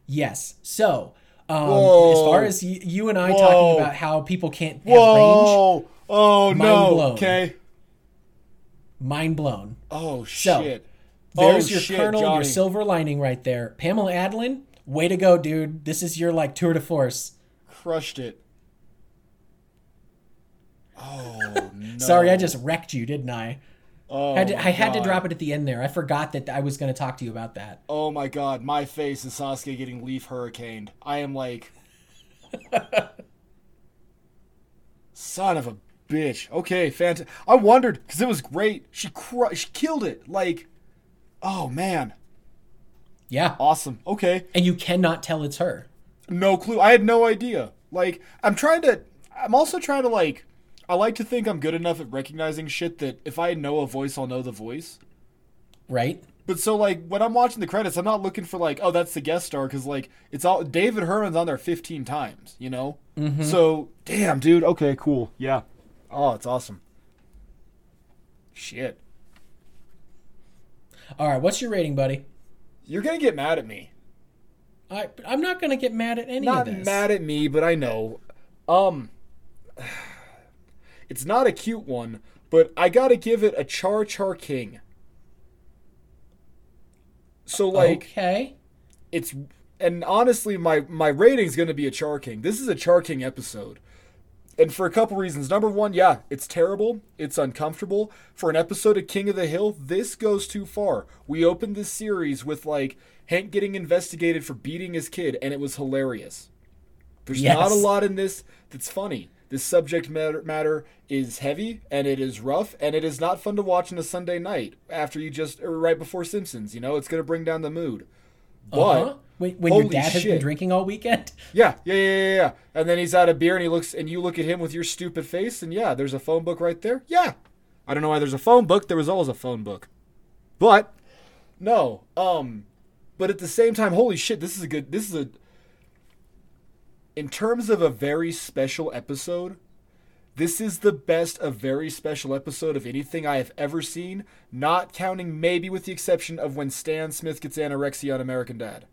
Yes. So, um, as far as y- you and I Whoa. talking about how people can't have range, Whoa! Oh Mind no. blown. Okay. mind blown. Oh So, shit. There's oh, your shit, kernel, your silver lining right there. Pamela Adlon, way to go, dude. This is your like tour de force. Crushed it. Oh no. [LAUGHS] Sorry, I just wrecked you, didn't I? Oh, Had to, I had to drop it at the end there. I forgot that I was going to talk to you about that. Oh my god, my face is Sasuke getting leaf hurricaned. I am like. [LAUGHS] Son of a bitch. Okay, fantastic. I wondered because it was great. She cru- she killed it. Like, oh man, Yeah. awesome. Okay, And you cannot tell it's her. no clue. I had no idea. Like, I'm trying to. I'm also trying to like. I like to think I'm good enough at recognizing shit that if I know a voice, I'll know the voice. Right? But so like when I'm watching the credits, I'm not looking for like, oh, that's the guest star because like it's all David Herman's on there 15 times, you know. Mm-hmm. So damn, dude. Okay, cool. Yeah. Oh, it's awesome. Shit, All right. What's your rating, buddy? you're gonna get mad at me. I, I'm not to get mad at any Not of this. mad at me, but I know. Um, [SIGHS] it's not a cute one, but I gotta give it a Char Char King. So like. okay. it's and honestly my my rating's to be a char king this is a char king episode and for a couple reasons. Number one yeah it's terrible. It's uncomfortable. For an episode of king of the hill this goes too far. We opened this series with like hank getting investigated for beating his kid and it was hilarious. There's Yes. not a lot in this that's funny. This subject matter, matter is heavy and it is rough and it is not fun to watch on a sunday night after you just or right before simpsons you know? It's going to bring down the mood. But Uh-huh. When, when your dad has been drinking all weekend? [LAUGHS] yeah, yeah, yeah, yeah, yeah. And then he's out of beer and he looks and you look at him with your stupid face and yeah, there's a phone book right there. Yeah. I don't know why there's a phone book. There was always a phone book. But no, um but at the same time, holy shit, this is a good this is a in terms of a very special episode, this is the best a very special episode of anything I have ever seen, not counting maybe with the exception of when Stan Smith gets anorexia on American Dad.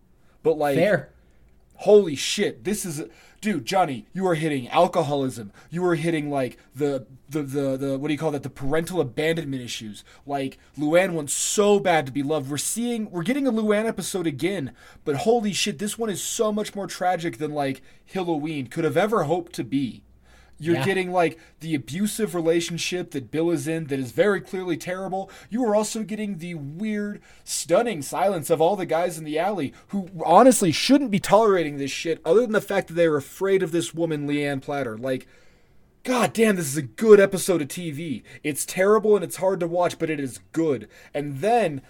But like Fair. holy shit this is dude johnny you are hitting alcoholism. You are hitting like the the the, the what do you call that? The parental abandonment issues. Like luann wants so bad to be loved. We're seeing we're getting a luann episode again but holy shit this one is so much more tragic than like halloween could have ever hoped to be you're Yeah. getting like the abusive relationship that Bill is in that is very clearly terrible. You are also getting the weird, stunning silence of all the guys in the alley who honestly shouldn't be tolerating this shit other than the fact that they're afraid of this woman, Leanne Platter. Like, God damn, this is a good episode of TV. It's terrible and it's hard to watch, but it is good. And then,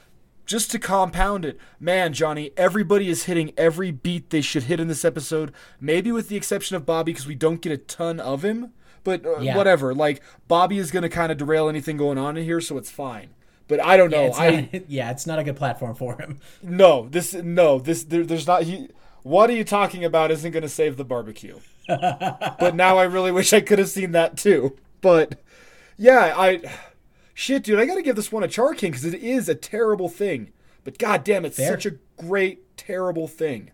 just to compound it, man, Johnny, everybody is hitting every beat they should hit in this episode. Maybe with the exception of Bobby, because we don't get a ton of him. But uh, Yeah. whatever. Like, Bobby is going to kind of derail anything going on in here, so it's fine. But I don't know. it's I not, [LAUGHS] yeah, it's not a good platform for him. no this no this there, there's not he. What are you talking about? Isn't going to save the barbecue. [LAUGHS] but now I really wish I could have seen that too. But yeah, I shit, dude, I got to give this one a Char King because it is a terrible thing. But god damn, it's Fair. such a great terrible thing.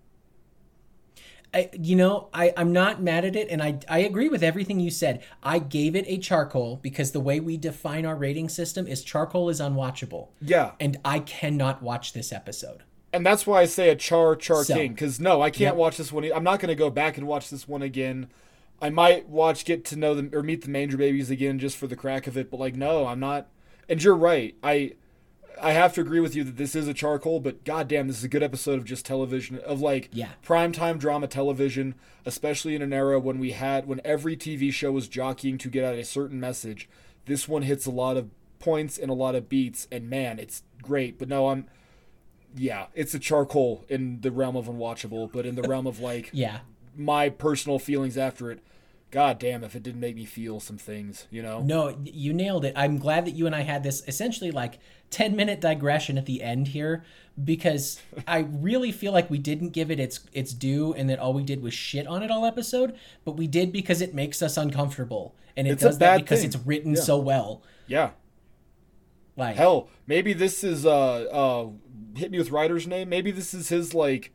I, you know, I, I'm not mad at it, and I, I agree with everything you said. I gave it a charcoal because the way we define our rating system is charcoal is unwatchable. Yeah, And I cannot watch this episode. and that's why I say a Char Char So. King because no, I can't Yep. watch this one. I'm not going to go back and watch this one again. I might watch Get to Know Them or Meet the Manger Babies again just for the crack of it, but like no, I'm not. And you're right. I I have to agree with you that this is a charcoal, but goddamn, this is a good episode of just television of like Yeah. primetime drama television, especially in an era when we had when every TV show was jockeying to get out a certain message. This one hits a lot of points and a lot of beats, and man, it's great. But no, I'm yeah, it's a charcoal in the realm of unwatchable, but in the realm of like [LAUGHS] Yeah. my personal feelings after it, god damn if it didn't make me feel some things, you know? No, you nailed it. I'm glad that you and I had this essentially like 10 minute digression at the end here because I really feel like we didn't give it its its due and that all we did was shit on it all episode, but we did because it makes us uncomfortable and it It's does that because thing. it's written Yeah. so well. Yeah. Like Hell, maybe this is uh uh hit me with writer's name. Maybe this is his like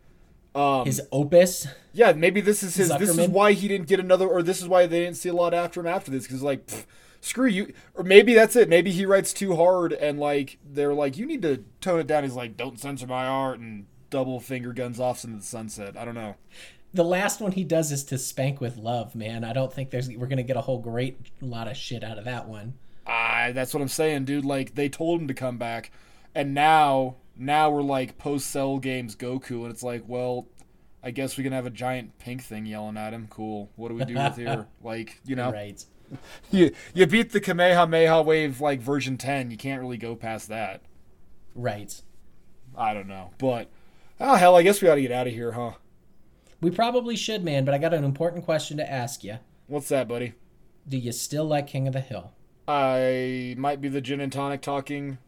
um his opus. yeah, maybe this is his this is why he didn't get another or this is why they didn't see a lot after him after this cuz like pff, screw you or maybe that's it. Maybe he writes too hard and like they're like you need to tone it down. He's like don't censor my art and double finger guns off into the sunset. I don't know. The last one he does is to spank with love, man. I don't think there's we're going to get a whole great lot of shit out of that one. Ah, that's what I'm saying, dude. Like they told him to come back, and now now we're like post Cell Games Goku, and it's like, well, I guess we can have a giant pink thing yelling at him. Cool. What do we do with here? [LAUGHS] Like, you know, Right. you you beat the Kamehameha wave like version 10. You can't really go past that. Right. I don't know. But oh hell, I guess we ought to get out of here, huh? We probably should, man, but I got an important question to ask you. What's that, buddy? Do you still like King of the Hill? I might be the gin and tonic talking,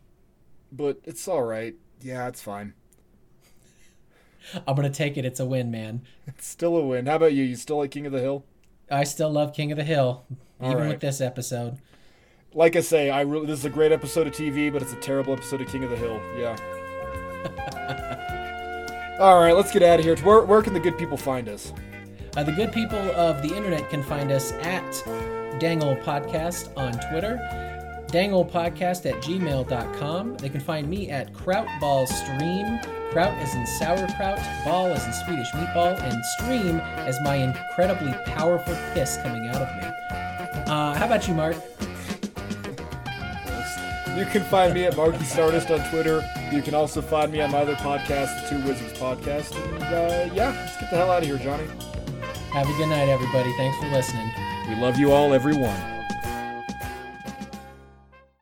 but it's all right. Yeah, it's fine. I'm going to take it. It's a win, man. It's still a win. How about you? You still like King of the Hill? I still love King of the Hill, All even right. with this episode. Like I say, I really this is a great episode of TV, but it's a terrible episode of King of the Hill. Yeah. [LAUGHS] all right, let's get out of here. Where, where can the good people find us? Uh, the good people of the internet can find us at Dangle Podcast on Twitter, danglepodcast at gmail.com. They can find me at krautballstream, Kraut as in sauerkraut, ball as in Swedish meatball, and stream as my incredibly powerful piss coming out of me. Uh, how about you, Mark? You can find me at Marky Stardust on Twitter. You can also find me on my other podcast, the Two Wizards Podcast. And uh, yeah, let's get the hell out of here, Jonny. Have a good night, everybody. Thanks for listening. We love you all, everyone.